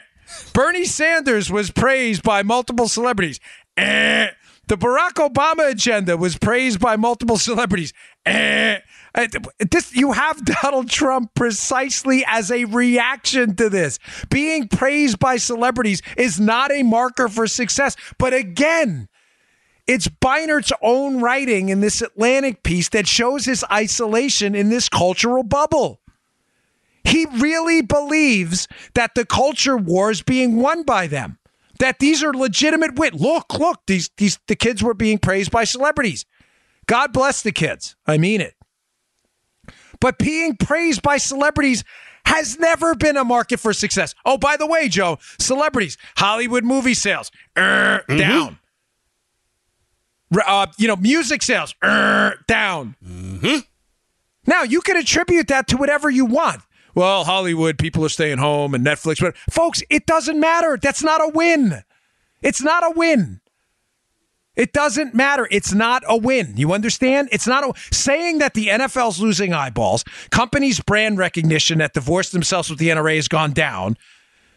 Bernie Sanders was praised by multiple celebrities. Eh. The Barack Obama agenda was praised by multiple celebrities. Eh. Uh, this you have [laughs] Donald Trump precisely as a reaction to this. Being praised by celebrities is not a marker for success. But again, it's Beinart's own writing in this Atlantic piece that shows his isolation in this cultural bubble. He really believes that the culture war is being won by them. That these are legitimate wit. Look, look, these these the kids were being praised by celebrities. God bless the kids. I mean it. But being praised by celebrities has never been a market for success. Oh, by the way, Joe, celebrities, Hollywood movie sales, er, mm-hmm. down. Uh, you know, music sales, er, down. Mm-hmm. Now, you can attribute that to whatever you want. Well, Hollywood, people are staying home and Netflix. But folks, it doesn't matter. That's not a win. It's not a win. It doesn't matter. It's not a win. You understand? It's not a saying that the NFL's losing eyeballs, companies' brand recognition that divorced themselves with the NRA has gone down.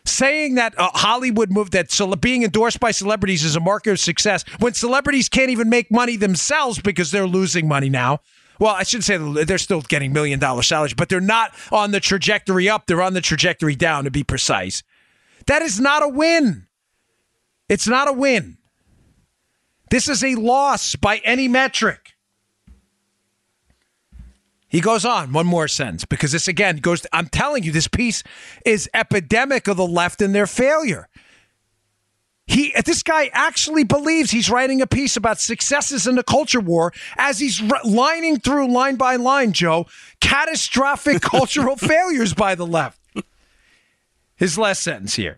Saying that uh, Hollywood moved that being endorsed by celebrities is a marker of success when celebrities can't even make money themselves because they're losing money now. Well, I shouldn't say they're still getting million dollar salaries, but they're not on the trajectory up. They're on the trajectory down, to be precise. That is not a win. It's not a win. This is a loss by any metric. He goes on one more sentence because this again goes. To, I'm telling you, this piece is epidemic of the left and their failure. He, this guy actually believes he's writing a piece about successes in the culture war as he's lining through line by line, Joe, catastrophic [laughs] cultural failures by the left. His last sentence here.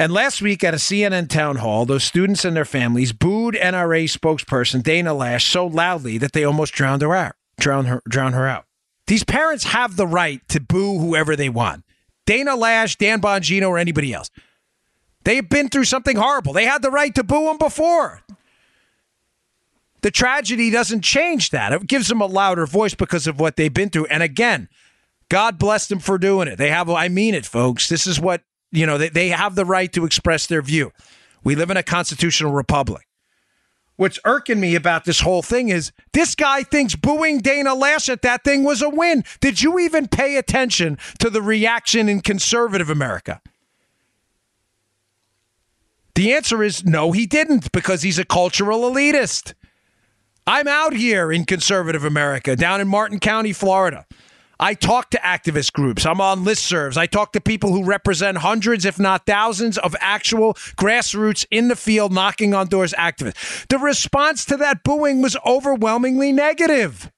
And last week at a CNN town hall, those students and their families booed NRA spokesperson Dana Loesch so loudly that they almost drowned her out. Drown her, drown her out. These parents have the right to boo whoever they want. Dana Loesch, Dan Bongino, or anybody else. They've been through something horrible. They had the right to boo them before. The tragedy doesn't change that. It gives them a louder voice because of what they've been through. And again, God bless them for doing it. They have, I mean it, folks. This is what, you know, they, they have the right to express their view. We live in a constitutional republic. What's irking me about this whole thing is this guy thinks booing Dana Loesch at that thing was a win. Did you even pay attention to the reaction in conservative America? The answer is no, he didn't because he's a cultural elitist. I'm out here in conservative America, down in Martin County, Florida. I talk to activist groups. I'm on listservs. I talk to people who represent hundreds, if not thousands, of actual grassroots in the field knocking on doors activists. The response to that booing was overwhelmingly negative.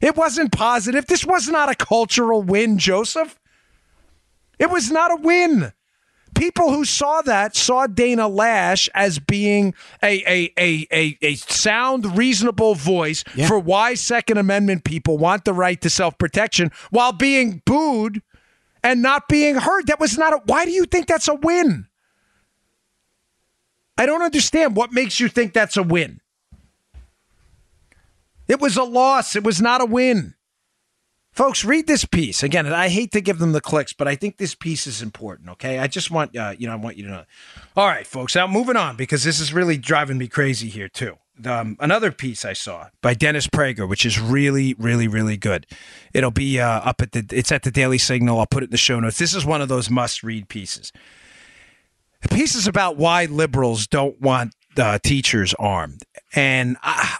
It wasn't positive. This was not a cultural win, Joseph. It was not a win people who saw that saw Dana Loesch as being a a a a, a sound, reasonable voice yeah. for why Second Amendment people want the right to self protection while being booed and not being heard. That was not a. Why do you think that's a win? I don't understand what makes you think that's a win. It was a loss. It was not a win. Folks, read this piece again. I hate to give them the clicks, but I think this piece is important. Okay, I just want uh, you know I want you to know. All right, folks. Now moving on because this is really driving me crazy here too. Um, another piece I saw by Dennis Prager, which is really, really, really good. It'll be uh, up at the. It's at the Daily Signal. I'll put it in the show notes. This is one of those must-read pieces. The piece is about why liberals don't want uh, teachers armed, and I,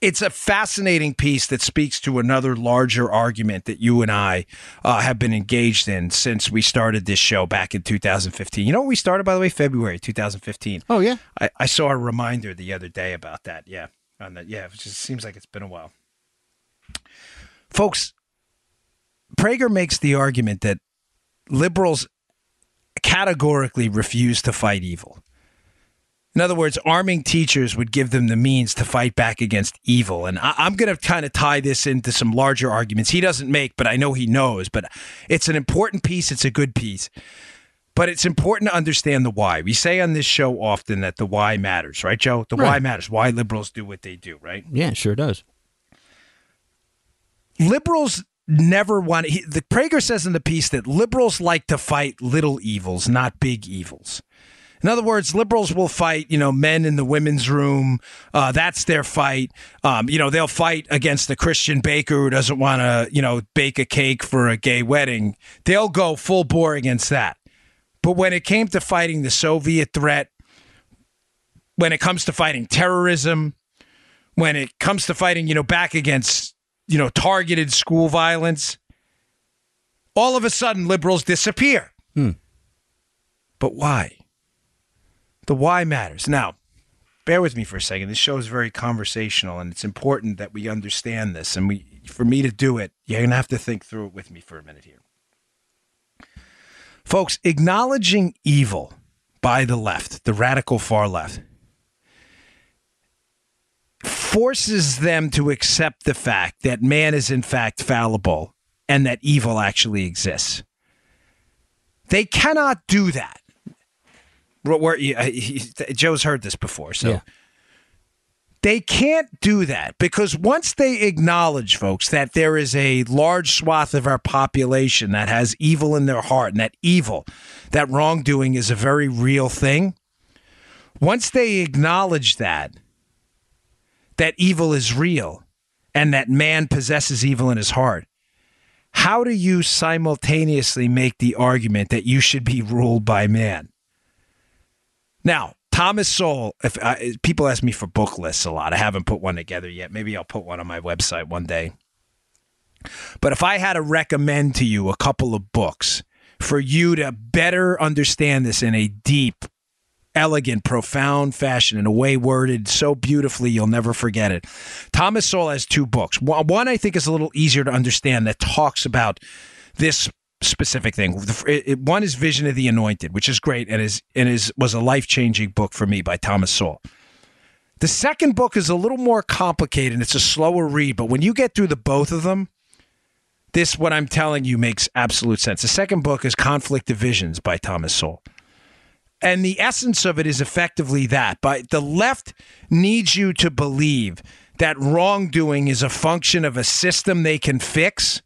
it's a fascinating piece that speaks to another larger argument that you and I uh, have been engaged in since we started this show back in 2015. You know, we started by the way February 2015. Oh yeah, I, I saw a reminder the other day about that. Yeah, on that. Yeah, it just seems like it's been a while. Folks, Prager makes the argument that liberals categorically refuse to fight evil. In other words, arming teachers would give them the means to fight back against evil. And I, am going to kind of tie this into some larger arguments he doesn't make, but I know he knows. But it's an important piece, it's a good piece. But it's important to understand the why. We say on this show often that the why matters, right, Joe? The right. why matters. Why liberals do what they do, right? Yeah, sure does. Liberals never want. He, the Prager says in the piece that liberals like to fight little evils, not big evils. In other words, liberals will fight, you know, men in the women's room. Uh, that's their fight. Um, you know, they'll fight against the Christian baker who doesn't want to, you know, bake a cake for a gay wedding. They'll go full bore against that. But when it came to fighting the Soviet threat, when it comes to fighting terrorism, when it comes to fighting, you know, back against, you know, targeted school violence, all of a sudden liberals disappear. Hmm. But why? The why matters. Now, bear with me for a second. This show is very conversational, and it's important that we understand this. And we, for me to do it, you're going to have to think through it with me for a minute here. Folks, acknowledging evil by the left, the radical far left, forces them to accept the fact that man is in fact fallible and that evil actually exists. They cannot do that where he, he, Joe's heard this before, so. Yeah. They can't do that because once they acknowledge, folks, that there is a large swath of our population that has evil in their heart and that evil, that wrongdoing is a very real thing, once they acknowledge that, that evil is real and that man possesses evil in his heart, how do you simultaneously make the argument that you should be ruled by man? Now, Thomas Sowell. If I, people ask me for book lists a lot, I haven't put one together yet. Maybe I'll put one on my website one day. But if I had to recommend to you a couple of books for you to better understand this in a deep, elegant, profound fashion, in a way worded so beautifully you'll never forget it. Thomas Sowell has two books. One I think is a little easier to understand that talks about this specific thing. One is Vision of the Anointed, which is great and is and is was a life changing book for me by Thomas Sowell. The second book is a little more complicated and it's a slower read, but when you get through the both of them, this what I'm telling you makes absolute sense. The second book is Conflict of Visions by Thomas Sowell. And the essence of it is effectively that. But the left needs you to believe that wrongdoing is a function of a system they can fix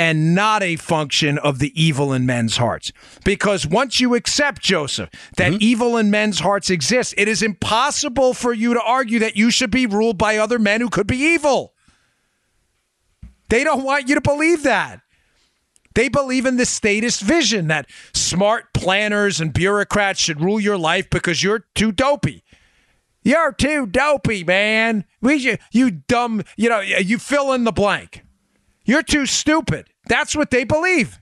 and not a function of the evil in men's hearts. Because once you accept, Joseph, that mm-hmm. evil in men's hearts exists, it is impossible for you to argue that you should be ruled by other men who could be evil. They don't want you to believe that. They believe in the statist vision that smart planners and bureaucrats should rule your life because you're too dopey. You're too dopey, man. We you you dumb, you know, you fill in the blank. You're too stupid. That's what they believe.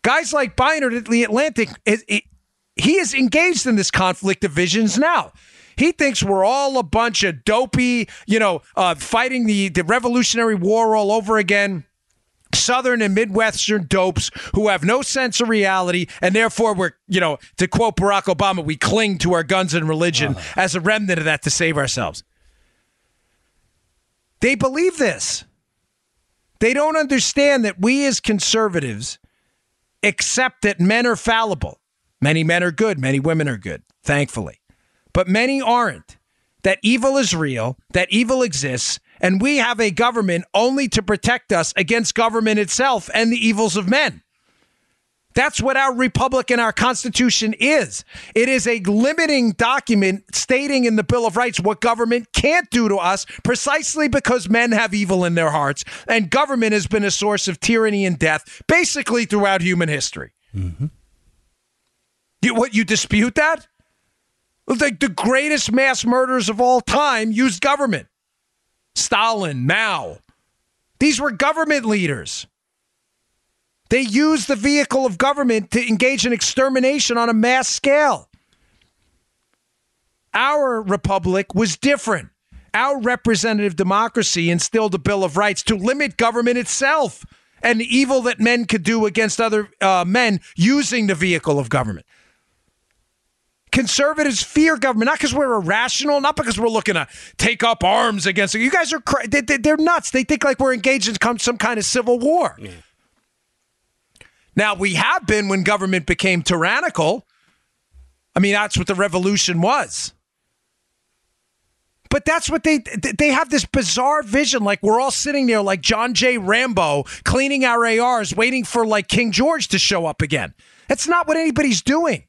Guys like Beinart at the Atlantic, it, it, he is engaged in this conflict of visions now. He thinks we're all a bunch of dopey, you know, uh, fighting the, the Revolutionary War all over again. Southern and Midwestern dopes who have no sense of reality, and therefore we're, you know, to quote Barack Obama, we cling to our guns and religion uh-huh. as a remnant of that to save ourselves. They believe this. They don't understand that we as conservatives accept that men are fallible. Many men are good, many women are good, thankfully. But many aren't. That evil is real, that evil exists, and we have a government only to protect us against government itself and the evils of men. That's what our republic and our constitution is. It is a limiting document stating in the Bill of Rights what government can't do to us precisely because men have evil in their hearts and government has been a source of tyranny and death basically throughout human history. Mm-hmm. You, what, you dispute that? Like the greatest mass murders of all time used government. Stalin, Mao. These were government leaders. They used the vehicle of government to engage in extermination on a mass scale. Our republic was different. Our representative democracy instilled a Bill of Rights to limit government itself and the evil that men could do against other uh, men using the vehicle of government. Conservatives fear government, not because we're irrational, not because we're looking to take up arms against it. You guys are cra- they, are nuts. They think like we're engaged in some kind of civil war. Yeah. Now, we have been when government became tyrannical. I mean, that's what the revolution was. But that's what they they have this bizarre vision like we're all sitting there like John J Rambo cleaning our ARs waiting for like King George to show up again. That's not what anybody's doing.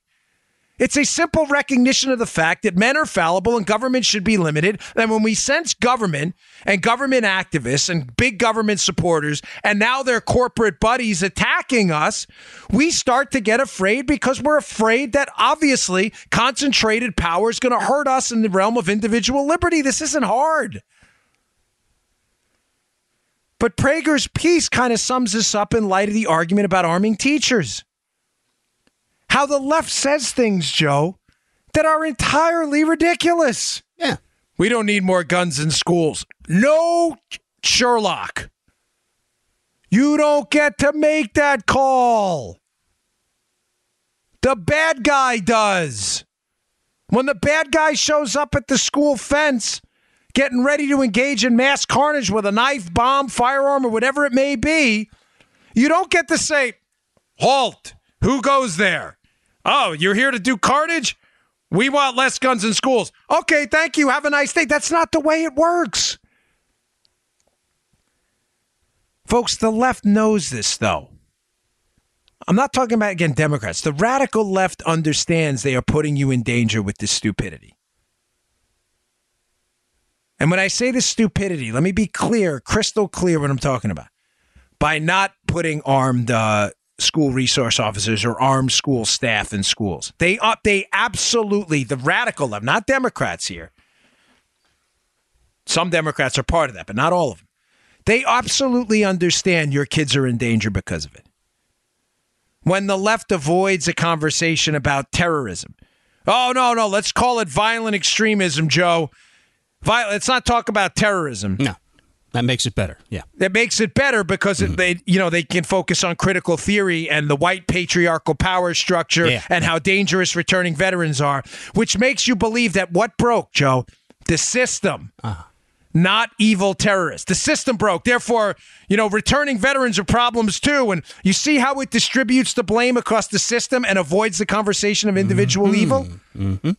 It's a simple recognition of the fact that men are fallible and government should be limited. And when we sense government and government activists and big government supporters and now their corporate buddies attacking us, we start to get afraid because we're afraid that obviously concentrated power is going to hurt us in the realm of individual liberty. This isn't hard. But Prager's piece kind of sums this up in light of the argument about arming teachers how the left says things, Joe, that are entirely ridiculous. Yeah. We don't need more guns in schools. No, Sherlock. You don't get to make that call. The bad guy does. When the bad guy shows up at the school fence, getting ready to engage in mass carnage with a knife, bomb, firearm, or whatever it may be, you don't get to say, Halt, who goes there? Oh, you're here to do carnage? We want less guns in schools. Okay, thank you. Have a nice day. That's not the way it works. Folks, the left knows this, though. I'm not talking about, again, Democrats. The radical left understands they are putting you in danger with this stupidity. And when I say this stupidity, let me be clear, crystal clear what I'm talking about. By not putting armed uh, school resource officers or armed school staff in schools. They up they absolutely the radical left, not Democrats here. Some Democrats are part of that, but not all of them. They absolutely understand your kids are in danger because of it. When the left avoids a conversation about terrorism, oh no, no, let's call it violent extremism, Joe. Vi- let's not talk about terrorism. No. That makes it better. Yeah. That makes it better because mm-hmm. they, you know, they can focus on critical theory and the white patriarchal power structure yeah. and how dangerous returning veterans are, which makes you believe that what broke, Joe, the system. Uh-huh not evil terrorists. The system broke. Therefore, you know, returning veterans are problems too. And you see how it distributes the blame across the system and avoids the conversation of individual mm-hmm. evil? Mm-hmm.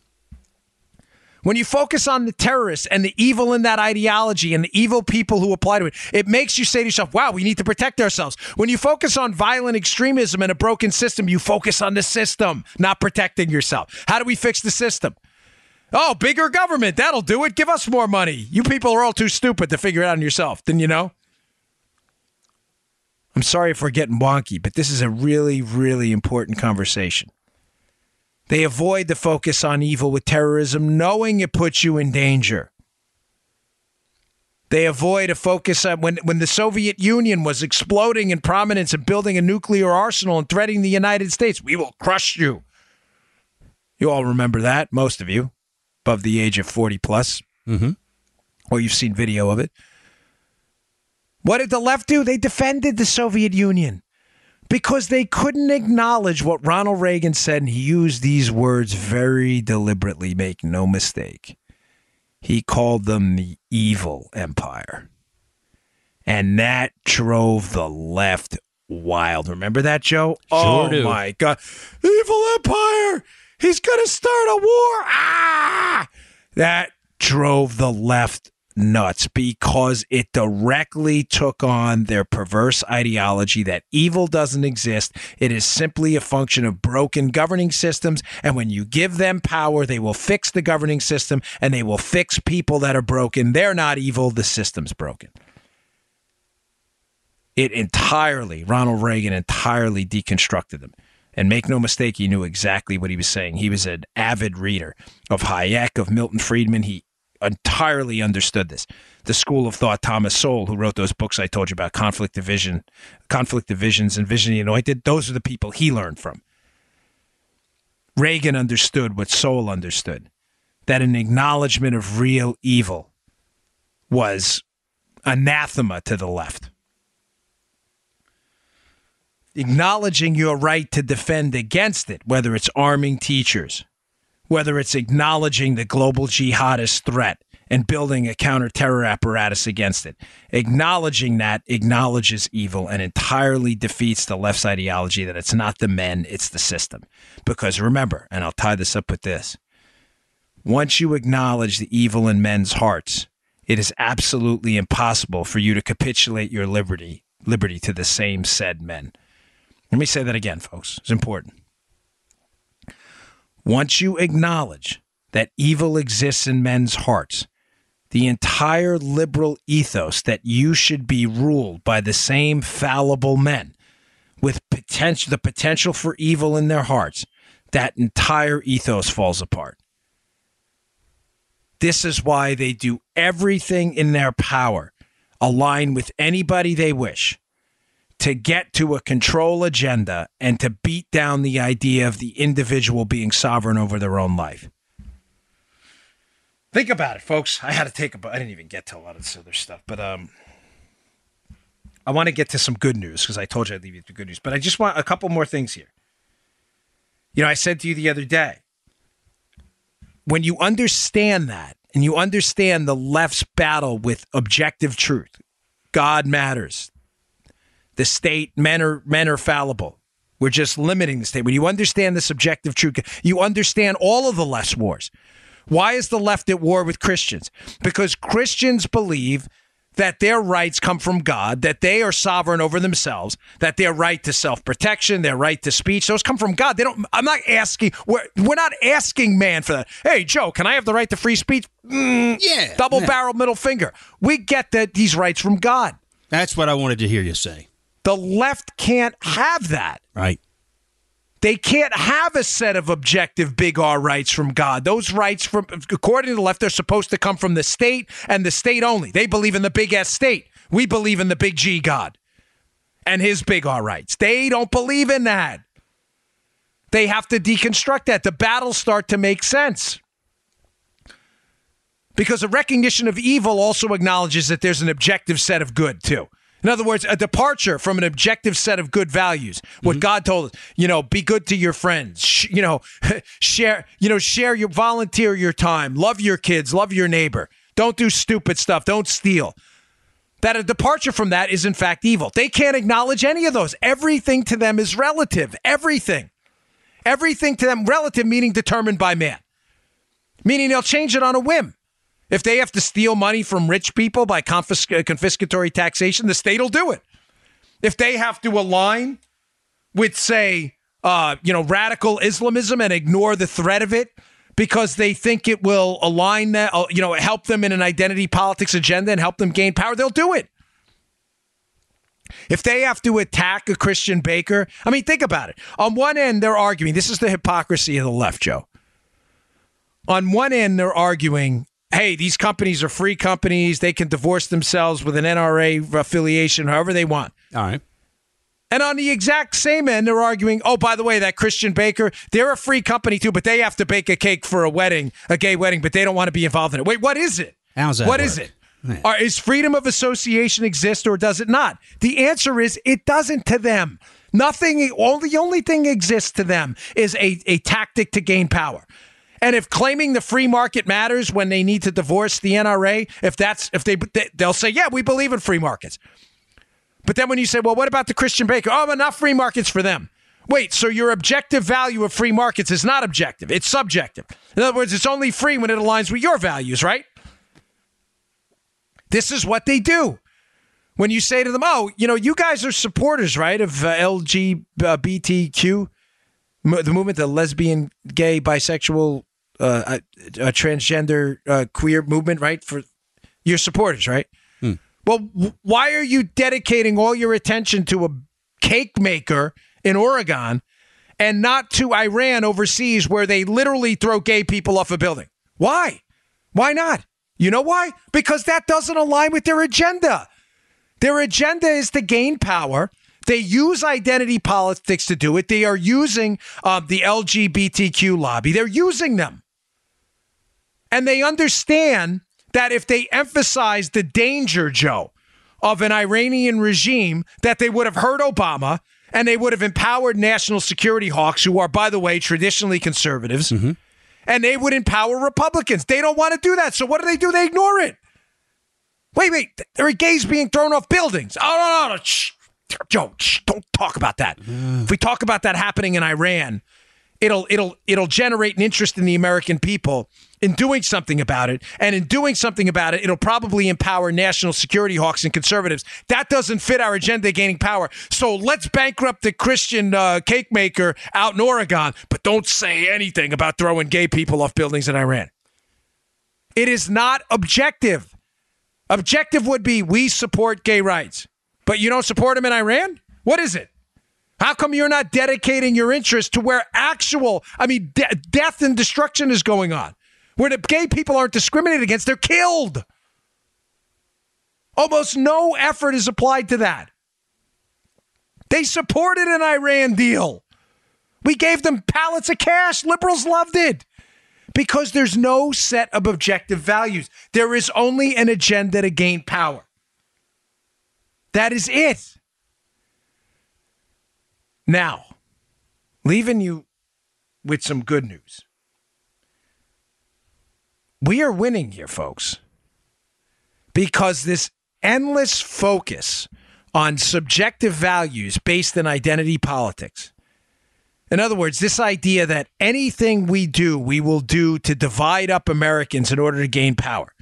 When you focus on the terrorists and the evil in that ideology and the evil people who apply to it, it makes you say to yourself, wow, we need to protect ourselves. When you focus on violent extremism and a broken system, you focus on the system, not protecting yourself. How do we fix the system? Oh, bigger government. That'll do it. Give us more money. You people are all too stupid to figure it out on yourself. Didn't you know? I'm sorry if we're getting wonky, but this is a really, really important conversation. They avoid the focus on evil with terrorism, knowing it puts you in danger. They avoid a focus on when, when the Soviet Union was exploding in prominence and building a nuclear arsenal and threatening the United States. We will crush you. You all remember that, most of you, above the age of 40 plus. Mm-hmm. Or you've seen video of it. What did the left do? They defended the Soviet Union because they couldn't acknowledge what Ronald Reagan said, and he used these words very deliberately, make no mistake. He called them the evil empire. And that drove the left wild. Remember that, Joe? Sure oh, do. my God. Evil empire! He's going to start a war! Ah! That drove the left nuts because it directly took on their perverse ideology that evil doesn't exist. It is simply a function of broken governing systems. And when you give them power, they will fix the governing system and they will fix people that are broken. They're not evil, the system's broken. It entirely, Ronald Reagan entirely deconstructed them. And make no mistake, he knew exactly what he was saying. He was an avid reader of Hayek, of Milton Friedman. He entirely understood this. The school of thought, Thomas Sowell, who wrote those books I told you about, Conflict Division, Conflict Divisions and Vision Anointed, those are the people he learned from. Reagan understood what Sowell understood that an acknowledgement of real evil was anathema to the left. Acknowledging your right to defend against it, whether it's arming teachers, whether it's acknowledging the global jihadist threat and building a counter-terror apparatus against it. Acknowledging that acknowledges evil and entirely defeats the left's ideology that it's not the men, it's the system. Because remember, and I'll tie this up with this. Once you acknowledge the evil in men's hearts, it is absolutely impossible for you to capitulate your liberty, liberty to the same said men. Let me say that again, folks. It's important. Once you acknowledge that evil exists in men's hearts, the entire liberal ethos that you should be ruled by the same fallible men with potential the potential for evil in their hearts, that entire ethos falls apart. This is why they do everything in their power, align with anybody they wish, to get to a control agenda and to beat down the idea of the individual being sovereign over their own life. Think about it, folks. I had to take a. I didn't even get to a lot of this other stuff, but um, I want to get to some good news because I told you I'd leave you with good news. But I just want a couple more things here. You know, I said to you the other day, when you understand that and you understand the left's battle with objective truth, God matters, the state men are men are fallible. We're just limiting the state. When you understand the subjective truth, you understand all of the less wars. Why is the left at war with Christians? Because Christians believe that their rights come from God, that they are sovereign over themselves, that their right to self-protection, their right to speech, those come from God. They don't I'm not asking we're, we're not asking man for that. Hey, Joe, can I have the right to free speech? Mm, yeah. Double barrel middle finger. We get that these rights from God. That's what I wanted to hear you say The left can't have that. Right. They can't have a set of objective big R rights from God. Those rights, from according to the left, are supposed to come from the state and the state only. They believe in the big S state. We believe in the big G God and his big R rights. They don't believe in that. They have to deconstruct that. The battles start to make sense. Because a recognition of evil also acknowledges that there's an objective set of good, too. In other words, a departure from an objective set of good values. What mm-hmm. God told us, you know, be good to your friends. Sh- you know, [laughs] share, you know, share your volunteer your time, love your kids, love your neighbor. Don't do stupid stuff, don't steal. That a departure from that is in fact evil. They can't acknowledge any of those. Everything to them is relative. Everything. Everything to them relative meaning determined by man. Meaning they'll change it on a whim. If they have to steal money from rich people by confisc- confiscatory taxation, the state will do it. If they have to align with, say, uh, you know, radical Islamism and ignore the threat of it because they think it will align that, uh, you know, help them in an identity politics agenda and help them gain power, they'll do it. If they have to attack a Christian baker, I mean, think about it. On one end, they're arguing this is the hypocrisy of the left, Joe. On one end, they're arguing hey, these companies are free companies. They can divorce themselves with an NRA affiliation however they want. All right. And on the exact same end, they're arguing, oh, by the way, that Christian baker, they're a free company too, but they have to bake a cake for a wedding, a gay wedding, but they don't want to be involved in it. Wait, what is it? How's that What work? is it? Are, is freedom of association exist or does it not? The answer is it doesn't to them. Nothing, only, the only thing exists to them is a, a tactic to gain power. And if claiming the free market matters when they need to divorce the NRA, if that's if they they'll say, "Yeah, we believe in free markets." But then when you say, "Well, what about the Christian baker?" Oh, but not free markets for them. Wait, so your objective value of free markets is not objective, it's subjective. In other words, it's only free when it aligns with your values, right? This is what they do. When you say to them, "Oh, you know, you guys are supporters, right, of uh, LGBTQ, the movement, the lesbian, gay, bisexual, uh, a, a, transgender uh, queer movement, right? For your supporters, right? Hmm. Well, w- why are you dedicating all your attention to a cake maker in Oregon and not to Iran overseas where they literally throw gay people off a building? Why? Why not? You know why? Because that doesn't align with their agenda. Their agenda is to gain power. They use identity politics to do it. They are using uh, the LGBTQ lobby. They're using them. And they understand that if they emphasize the danger, Joe, of an Iranian regime, that they would have hurt Obama and they would have empowered national security hawks, who are, by the way, traditionally conservatives, mm-hmm. and they would empower Republicans. They don't want to do that. So what do they do? They ignore it. Wait, wait, there are gays being thrown off buildings. Oh, no, no, no. Shh. Joe, shh, don't talk about that. Mm. If we talk about that happening in Iran, it'll it'll it'll generate an interest in the American people in doing something about it. And in doing something about it, it'll probably empower national security hawks and conservatives. That doesn't fit our agenda gaining power. So let's bankrupt the Christian uh, cake maker out in Oregon, but don't say anything about throwing gay people off buildings in Iran. It is not objective. Objective would be we support gay rights, but you don't support them in Iran? What is it? How come you're not dedicating your interest to where actual, I mean, de- death and destruction is going on? Where the gay people aren't discriminated against, they're killed. Almost no effort is applied to that. They supported an Iran deal. We gave them pallets of cash. Liberals loved it because there's no set of objective values. There is only an agenda to gain power. That is it. Now, leaving you with some good news. We are winning here, folks, because this endless focus on subjective values based in identity politics. In other words, this idea that anything we do, we will do to divide up Americans in order to gain power.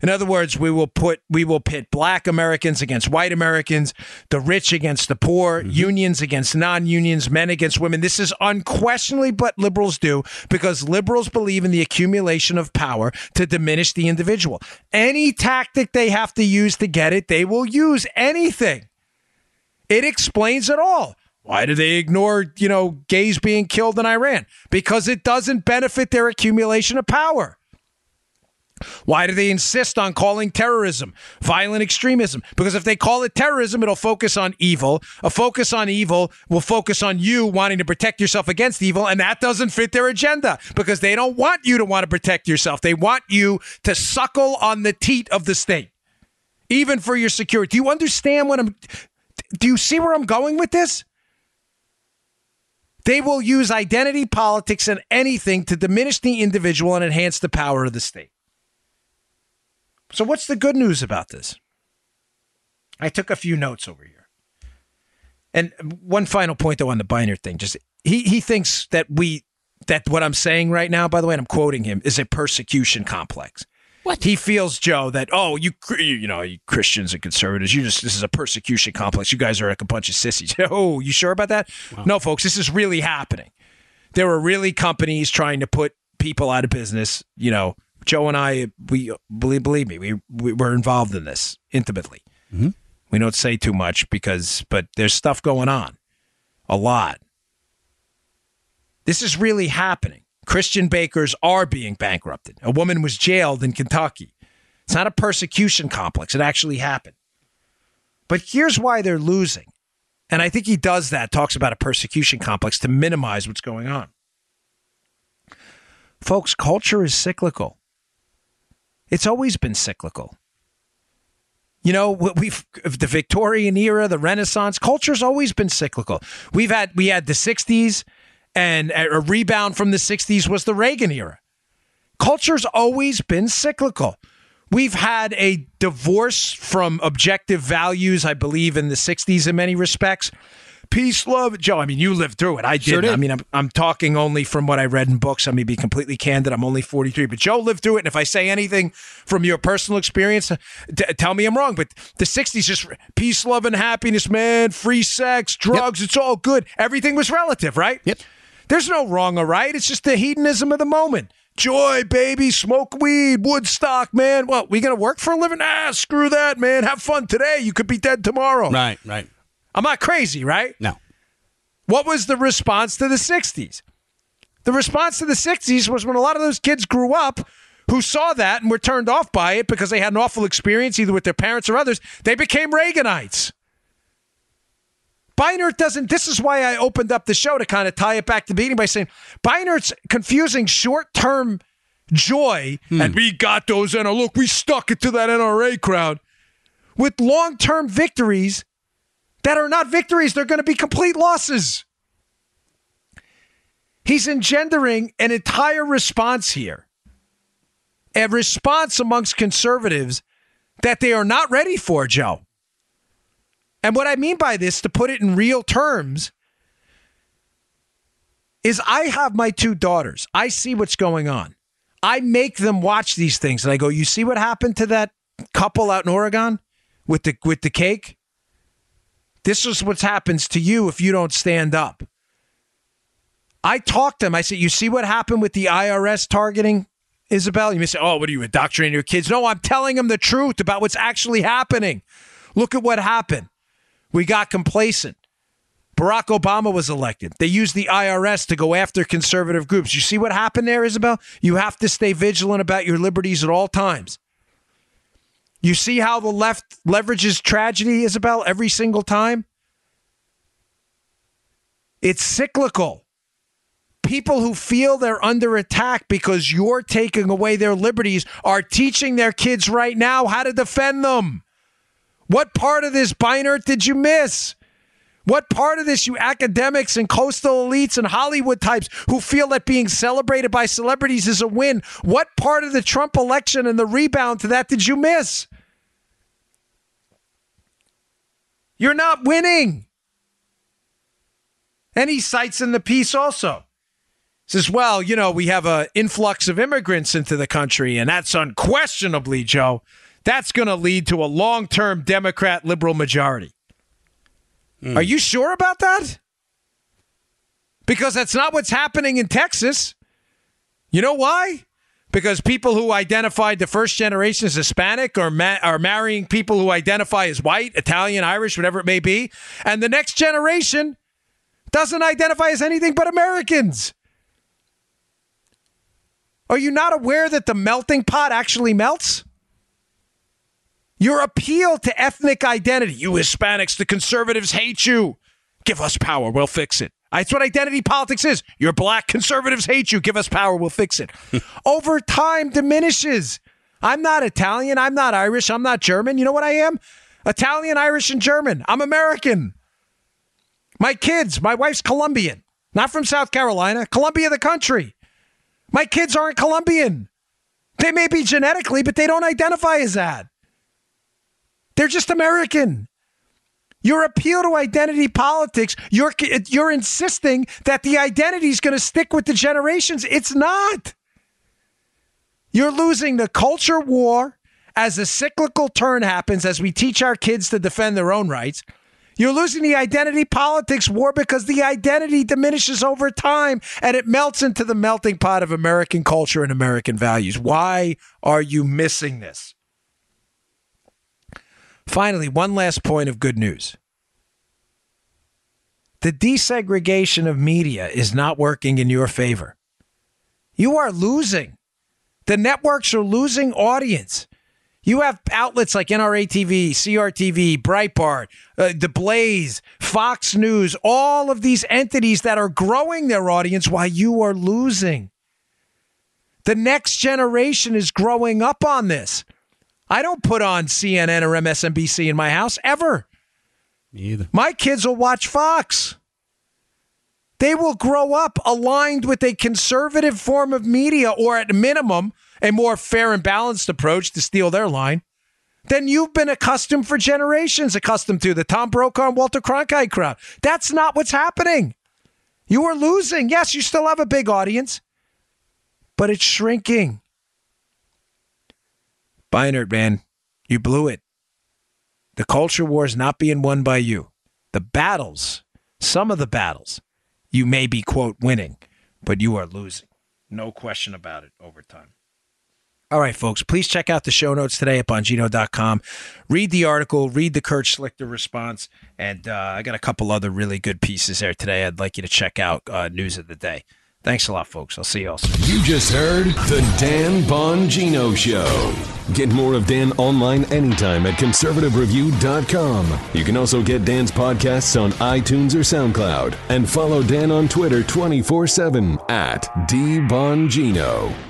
In other words, we will put we will pit black Americans against white Americans, the rich against the poor, mm-hmm. unions against non-unions, men against women. This is unquestionably what liberals do because liberals believe in the accumulation of power to diminish the individual. Any tactic they have to use to get it, they will use anything. It explains it all. Why do they ignore, you know, gays being killed in Iran? Because it doesn't benefit their accumulation of power. Why do they insist on calling terrorism violent extremism? Because if they call it terrorism, it'll focus on evil. A focus on evil will focus on you wanting to protect yourself against evil, and that doesn't fit their agenda because they don't want you to want to protect yourself. They want you to suckle on the teat of the state, even for your security. Do you understand what I'm? Do you see where I'm going with this? They will use identity politics and anything to diminish the individual and enhance the power of the state. So, what's the good news about this? I took a few notes over here. And one final point, though, on the Beinart thing. Just he he thinks that we that what I'm saying right now, by the way, and I'm quoting him, is a persecution complex. What he feels, Joe, that oh, you you know, you Christians and conservatives, you just this is a persecution complex. You guys are like a bunch of sissies. [laughs] oh, you sure about that? Wow. No, folks, this is really happening. There are really companies trying to put people out of business. You know, Joe and I, we believe believe me, we, we were involved in this intimately. Mm-hmm. We don't say too much because, but there's stuff going on, a lot. This is really happening. Christian bakers are being bankrupted. A woman was jailed in Kentucky. It's not a persecution complex. It actually happened. But here's why they're losing. And I think he does that, talks about a persecution complex to minimize what's going on. Folks, culture is cyclical. It's always been cyclical. You know, we've the Victorian era, the Renaissance, culture's always been cyclical. We've had we had the 60s and a rebound from the 60s was the Reagan era. Culture's always been cyclical. We've had a divorce from objective values, I believe, in the 60s in many respects peace, love, Joe. I mean, you lived through it. I did. Sure did. I mean, I'm, I'm talking only from what I read in books. I may be completely candid. I'm only 43, but Joe lived through it. And if I say anything from your personal experience, t- tell me I'm wrong. But the 60s, just peace, love, and happiness, man. Free sex, drugs. Yep. It's all good. Everything was relative, right? Yep. There's no wrong or right. It's just the hedonism of the moment. Joy, baby, smoke weed, Woodstock, man. What, we gonna work for a living? Ah, screw that, man. Have fun today. You could be dead tomorrow. Right, right. I'm not crazy, right? No. What was the response to the 60s? The response to the 60s was when a lot of those kids grew up who saw that and were turned off by it because they had an awful experience either with their parents or others, they became Reaganites. Beinart doesn't. This is why I opened up the show to kind of tie it back to the beginning by saying Beinart's confusing short term joy hmm. and we got those and look, we stuck it to that NRA crowd with long term victories that are not victories. They're going to be complete losses. He's engendering an entire response here, a response amongst conservatives that they are not ready for, Joe. And what I mean by this, to put it in real terms, is I have my two daughters. I see what's going on. I make them watch these things and I go, "You see what happened to that couple out in Oregon with the with the cake? This is what happens to you if you don't stand up. I talked to him. I said, You see what happened with the IRS targeting Isabel? You may say, Oh, what are you indoctrinating your kids? No, I'm telling them the truth about what's actually happening. Look at what happened. We got complacent. Barack Obama was elected. They used the IRS to go after conservative groups. You see what happened there, Isabel? You have to stay vigilant about your liberties at all times. You see how the left leverages tragedy, Isabel, every single time? It's cyclical. People who feel they're under attack because you're taking away their liberties are teaching their kids right now how to defend them. What part of this, Beinart, did you miss? What part of this, you academics and coastal elites and Hollywood types who feel that being celebrated by celebrities is a win, what part of the Trump election and the rebound to that did you miss? You're not winning. And he cites in the piece also says, well, you know, we have an influx of immigrants into the country, and that's unquestionably, Joe, that's going to lead to a long term Democrat liberal majority. Mm. Are you sure about that? Because that's not what's happening in Texas. You know why? because people who identified the first generation as Hispanic are, ma- are marrying people who identify as white, Italian, Irish, whatever it may be. And the next generation doesn't identify as anything but Americans. Are you not aware that the melting pot actually melts? Your appeal to ethnic identity, you Hispanics, the conservatives hate you. Give us power, we'll fix it. That's what identity politics is. Your black conservatives hate you. Give us power, we'll fix it. [laughs] Over time diminishes. I'm not Italian. I'm not Irish. I'm not German. You know what I am? Italian, Irish, and German. I'm American. My kids, my wife's Colombian, not from South Carolina, Columbia, the country. My kids aren't Colombian. They may be genetically, but they don't identify as that. They're just American. Your appeal to identity politics, you're, you're insisting that the identity is going to stick with the generations. It's not. You're losing the culture war as a cyclical turn happens as we teach our kids to defend their own rights. You're losing the identity politics war because the identity diminishes over time and it melts into the melting pot of American culture and American values. Why are you missing this? Finally, one last point of good news. The desegregation of media is not working in your favor. You are losing. The networks are losing audience. You have outlets like NRA TV, CRTV, Breitbart, uh, The Blaze, Fox News, all of these entities that are growing their audience while you are losing. The next generation is growing up on this. I don't put on CNN or MSNBC in my house ever. Me either. My kids will watch Fox. They will grow up aligned with a conservative form of media, or at minimum, a more fair and balanced approach to steal their line than you've been accustomed for generations, accustomed to the Tom Brokaw and Walter Cronkite crowd. That's not what's happening. You are losing. Yes, you still have a big audience, but it's shrinking. Beinart, man, you blew it. The culture war is not being won by you. The battles, some of the battles, you may be, quote, winning, but you are losing. No question about it over time. All right, folks, please check out the show notes today at Bongino.com. Read the article, read the Kurt Schlichter response, and uh, I got a couple other really good pieces there today I'd like you to check out. Uh, news of the day. Thanks a lot, folks. I'll see you all soon. You just heard The Dan Bongino Show. Get more of Dan online anytime at conservativereview.com. You can also get Dan's podcasts on iTunes or SoundCloud. And follow Dan on Twitter 24 7 at DBongino.